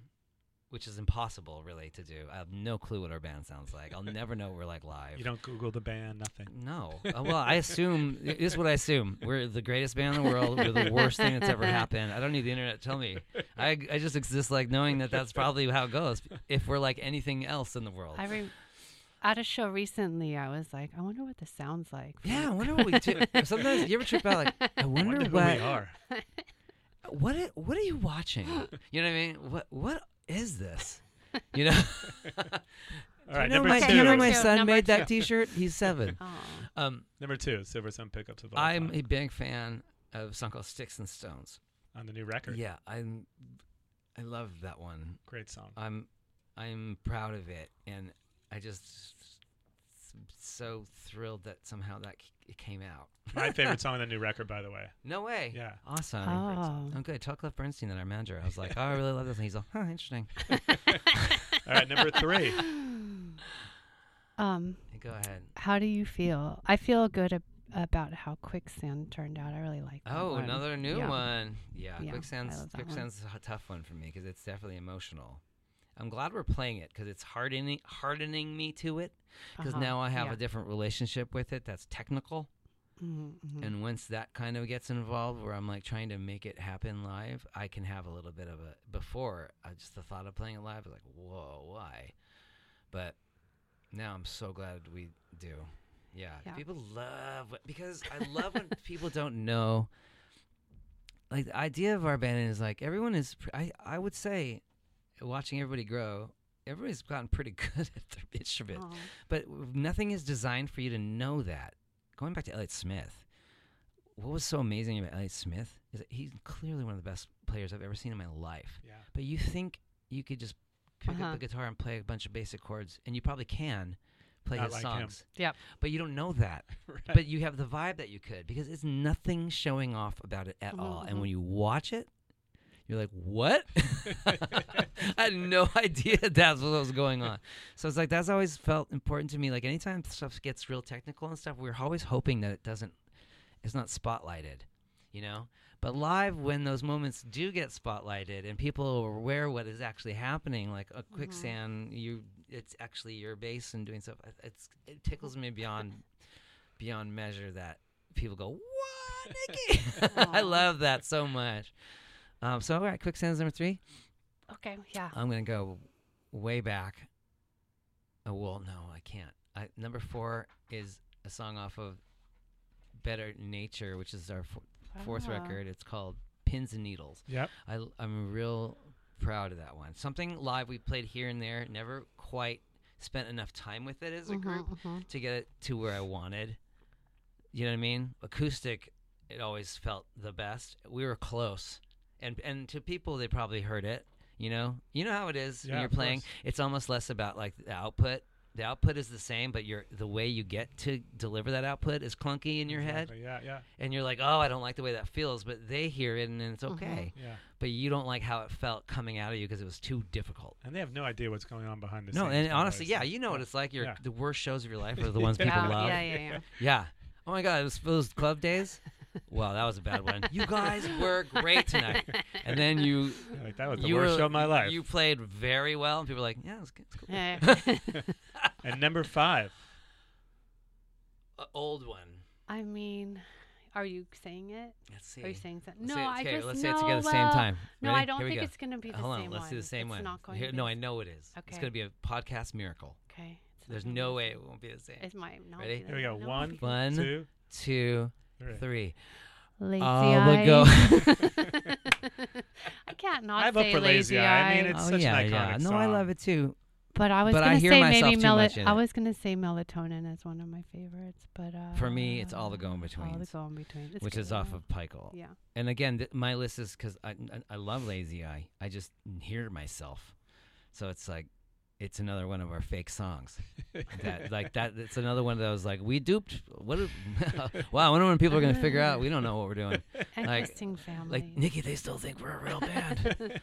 Speaker 4: which is impossible really to do. I have no clue what our band sounds like. I'll never know we're like live.
Speaker 2: You don't Google the band, nothing.
Speaker 4: No. Uh, well, I assume this is what I assume. We're the greatest band in the world. We're the worst thing that's ever happened. I don't need the internet to tell me. I, I just exist like knowing that that's probably how it goes. If we're like anything else in the world.
Speaker 3: I re- at a show recently, I was like, I wonder what this sounds like.
Speaker 4: yeah, I wonder what we do. Sometimes you ever trip out like, I wonder,
Speaker 2: Wonder who
Speaker 4: what
Speaker 2: we are.
Speaker 4: What i- what are you watching? You know what I mean? What what is this? You know.
Speaker 2: All
Speaker 4: Do you know
Speaker 2: number
Speaker 4: my,
Speaker 2: two.
Speaker 4: you know my son
Speaker 3: number
Speaker 4: made that. T-shirt? He's seven. Um,
Speaker 2: Number two, Silversun Pickups of all
Speaker 4: I'm
Speaker 2: time
Speaker 4: a big fan of a song called Sticks and Stones.
Speaker 2: on the new record.
Speaker 4: Yeah, I'm. I love that one.
Speaker 2: Great song.
Speaker 4: I'm I'm proud of it, and I just s- so thrilled that somehow that c- it came out.
Speaker 2: My favorite song on the new record, by the way.
Speaker 4: No way.
Speaker 2: Yeah.
Speaker 4: Awesome.
Speaker 3: Oh.
Speaker 4: I'm good. Tell Cliff Burnstein that our manager. I was like, oh, I really love this. And he's like, huh, interesting.
Speaker 2: All right, number three.
Speaker 3: Um,
Speaker 4: Go ahead.
Speaker 3: how do you feel? I feel good ab- about how Quicksand turned out. I really like that
Speaker 4: Oh,
Speaker 3: one.
Speaker 4: another new
Speaker 3: Yeah.
Speaker 4: one. Yeah,
Speaker 3: Yeah, I
Speaker 4: Quicksand's
Speaker 3: one.
Speaker 4: Quicksand's a tough one for me because it's definitely emotional. I'm glad we're playing it because it's hardening hardening me to it because
Speaker 3: Uh-huh,
Speaker 4: now I have
Speaker 3: yeah.
Speaker 4: a different relationship with it that's technical.
Speaker 3: Mhm, mhm.
Speaker 4: And once that kind of gets involved, where I'm like trying to make it happen live, I can have a little bit of a. Before, I just the thought of playing it live was like, whoa, why? But now I'm so glad we do. Yeah,
Speaker 3: Yeah.
Speaker 4: people love because I love when people don't know. Like the idea of our band is like everyone is. I I would say, watching everybody grow, everybody's gotten pretty good at their instrument.
Speaker 3: Aw.
Speaker 4: But nothing is designed for you to know that. Going back to Elliott Smith, what was so amazing about Elliott Smith is that he's clearly one of the best players I've ever seen in my life.
Speaker 2: Yeah.
Speaker 4: But you think you could just pick
Speaker 3: Uh-huh.
Speaker 4: up a guitar and play a bunch of basic chords, and you probably can play
Speaker 2: Not
Speaker 4: his
Speaker 2: like him.
Speaker 4: songs.
Speaker 3: Yep.
Speaker 4: But you don't know that.
Speaker 2: Right.
Speaker 4: But you have the vibe that you could because it's nothing showing off about it at all. And
Speaker 3: Mhm.
Speaker 4: when you watch it, You're like, what? I had no idea that's what was going on. So it's like that's always felt important to me. Like anytime stuff gets real technical and stuff, we're always hoping that it doesn't, it's not spotlighted, you know. But live, when those moments do get spotlighted and people are aware what is actually happening, like a mm-hmm. quicksand, you, it's actually your bass and doing stuff. it- It's it tickles me beyond, beyond measure that people go, "What, Nikki?" I love that so much. Um, so all right, quicksand's number three.
Speaker 3: Okay, yeah.
Speaker 4: I'm gonna go way back. Oh well, no, I can't. I, number four is a song off of Better Nature, which is our f- fourth
Speaker 3: Ah.
Speaker 4: record. It's called Pins and Needles.
Speaker 2: Yep.
Speaker 4: I, am real proud of that one. Something live we played here and there. Never quite spent enough time with it as a
Speaker 3: Mhm,
Speaker 4: group
Speaker 3: mhm.
Speaker 4: to get it to where I wanted. You know what I mean? Acoustic, it always felt the best. We were close, and and to people they probably heard it. You know, you know how it is
Speaker 2: Yeah,
Speaker 4: when you're playing.
Speaker 2: course.
Speaker 4: It's almost less about like the output. The output is the same, but your the way you get to deliver that output is clunky in your head,
Speaker 2: Yeah, yeah,
Speaker 4: and you're like, oh, I don't like the way that feels. But they hear it, and then it's
Speaker 3: Mhm.
Speaker 4: okay.
Speaker 2: yeah.
Speaker 4: But you don't like how it felt coming out of you because it was too difficult.
Speaker 2: And they have no idea what's going on behind the
Speaker 4: No,
Speaker 2: scenes. No, and
Speaker 4: honestly, yeah, you know what it's like. Your
Speaker 2: Yeah.
Speaker 4: the worst shows of your life are the ones people love.
Speaker 3: yeah, yeah, yeah.
Speaker 4: Yeah. Oh my God, those, those club days. Wow, that was a bad one. You guys were great tonight, and then you
Speaker 2: Like that was the
Speaker 4: you
Speaker 2: worst
Speaker 4: were-
Speaker 2: show of my life.
Speaker 4: You played very well, and people were like, "Yeah, it's, good, it's cool."
Speaker 2: And number five.
Speaker 4: Uh, old one.
Speaker 3: I mean, are you saying it?
Speaker 4: Let's see.
Speaker 3: Are you saying something?
Speaker 4: Let's
Speaker 3: No,
Speaker 4: say it,
Speaker 3: I
Speaker 4: okay,
Speaker 3: just
Speaker 4: let's say
Speaker 3: no,
Speaker 4: it together at the same
Speaker 3: well,
Speaker 4: time.
Speaker 3: No,
Speaker 4: Ready?
Speaker 3: I don't
Speaker 4: Here we
Speaker 3: think
Speaker 4: go.
Speaker 3: it's going to be the
Speaker 4: Hold
Speaker 3: same
Speaker 4: on, let's
Speaker 3: one.
Speaker 4: do the same
Speaker 3: it's
Speaker 4: one.
Speaker 3: Not going
Speaker 4: Here-
Speaker 3: to be
Speaker 4: no,
Speaker 3: the
Speaker 4: I
Speaker 3: s-
Speaker 4: know it is. Okay, It's
Speaker 3: Okay.
Speaker 4: going to be a podcast miracle.
Speaker 3: Okay. it's not
Speaker 4: There's
Speaker 3: gonna
Speaker 4: no
Speaker 3: be
Speaker 4: way it won't be the same.
Speaker 3: It might not
Speaker 4: Ready?
Speaker 3: be
Speaker 2: Here we
Speaker 3: the-
Speaker 2: go.
Speaker 3: no,
Speaker 2: One,
Speaker 3: because-
Speaker 4: One,
Speaker 2: two,
Speaker 4: two,
Speaker 2: three.
Speaker 4: three.
Speaker 3: Lazy
Speaker 4: Oh,
Speaker 3: eye.
Speaker 4: but go.
Speaker 3: I can't not
Speaker 2: I vote
Speaker 3: say
Speaker 2: for Lazy Eye. I mean, it's
Speaker 4: oh
Speaker 2: such
Speaker 4: yeah,
Speaker 2: an iconic
Speaker 4: yeah. No,
Speaker 2: song.
Speaker 4: I love it too.
Speaker 3: but I was
Speaker 4: but
Speaker 3: gonna
Speaker 4: hear
Speaker 3: say
Speaker 4: myself
Speaker 3: maybe
Speaker 4: too
Speaker 3: mel- I was gonna say melatonin is one of my favorites, but uh,
Speaker 4: For me, it's All the Go in
Speaker 3: All the
Speaker 4: Betweens,
Speaker 3: go in between,
Speaker 4: which is off of Pikul.
Speaker 3: Yeah.
Speaker 4: And again, th- my list is because I, I I love Lazy Eye. I just hear myself, so it's like it's another one of our fake songs. that like that. It's another one of those like we duped. What? If, wow! I wonder when people are gonna figure out we don't know what we're doing.
Speaker 3: Interesting family.
Speaker 4: Like Nikki, they still think we're a real band.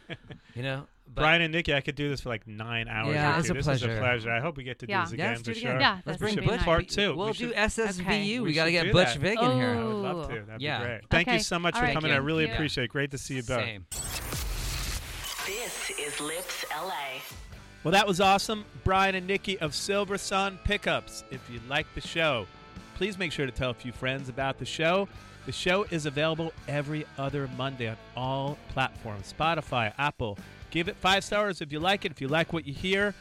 Speaker 4: you know. But
Speaker 2: Brian and Nikki, I could do this for like nine hours.
Speaker 4: Yeah,
Speaker 2: with
Speaker 4: it's
Speaker 2: you.
Speaker 4: a
Speaker 2: this is a
Speaker 4: pleasure.
Speaker 2: pleasure. I hope we get to do
Speaker 3: Yeah.
Speaker 2: this again
Speaker 4: let's
Speaker 2: for
Speaker 4: it
Speaker 2: sure.
Speaker 4: again.
Speaker 3: Yeah,
Speaker 4: Let's bring
Speaker 3: gonna be
Speaker 2: put part two.
Speaker 4: We'll
Speaker 2: We
Speaker 4: do
Speaker 2: should-
Speaker 4: SSVU.
Speaker 3: Okay.
Speaker 4: We,
Speaker 2: We
Speaker 4: got to get Butch
Speaker 2: that.
Speaker 4: Vig in here.
Speaker 2: I would love to. That'd
Speaker 4: Yeah.
Speaker 2: be great. Thank you so much
Speaker 3: All
Speaker 2: for
Speaker 3: right.
Speaker 2: coming. I really appreciate it. Great to see you both.
Speaker 1: This is Lipps LA.
Speaker 2: Well, that was awesome. Brian and Nikki of Silversun Pickups. If you like the show, please make sure to tell a few friends about the show. The show is available every other Monday on all platforms Spotify, Apple. Give it five stars if you like it. If you like what you hear,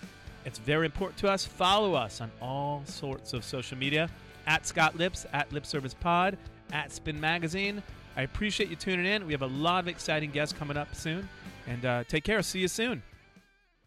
Speaker 2: it's very important to us. Follow us on all sorts of social media at Scott Lipps, at Lip Service Pod, at Spin Magazine. I appreciate you tuning in. We have a lot of exciting guests coming up soon. And uh, take care. See you soon.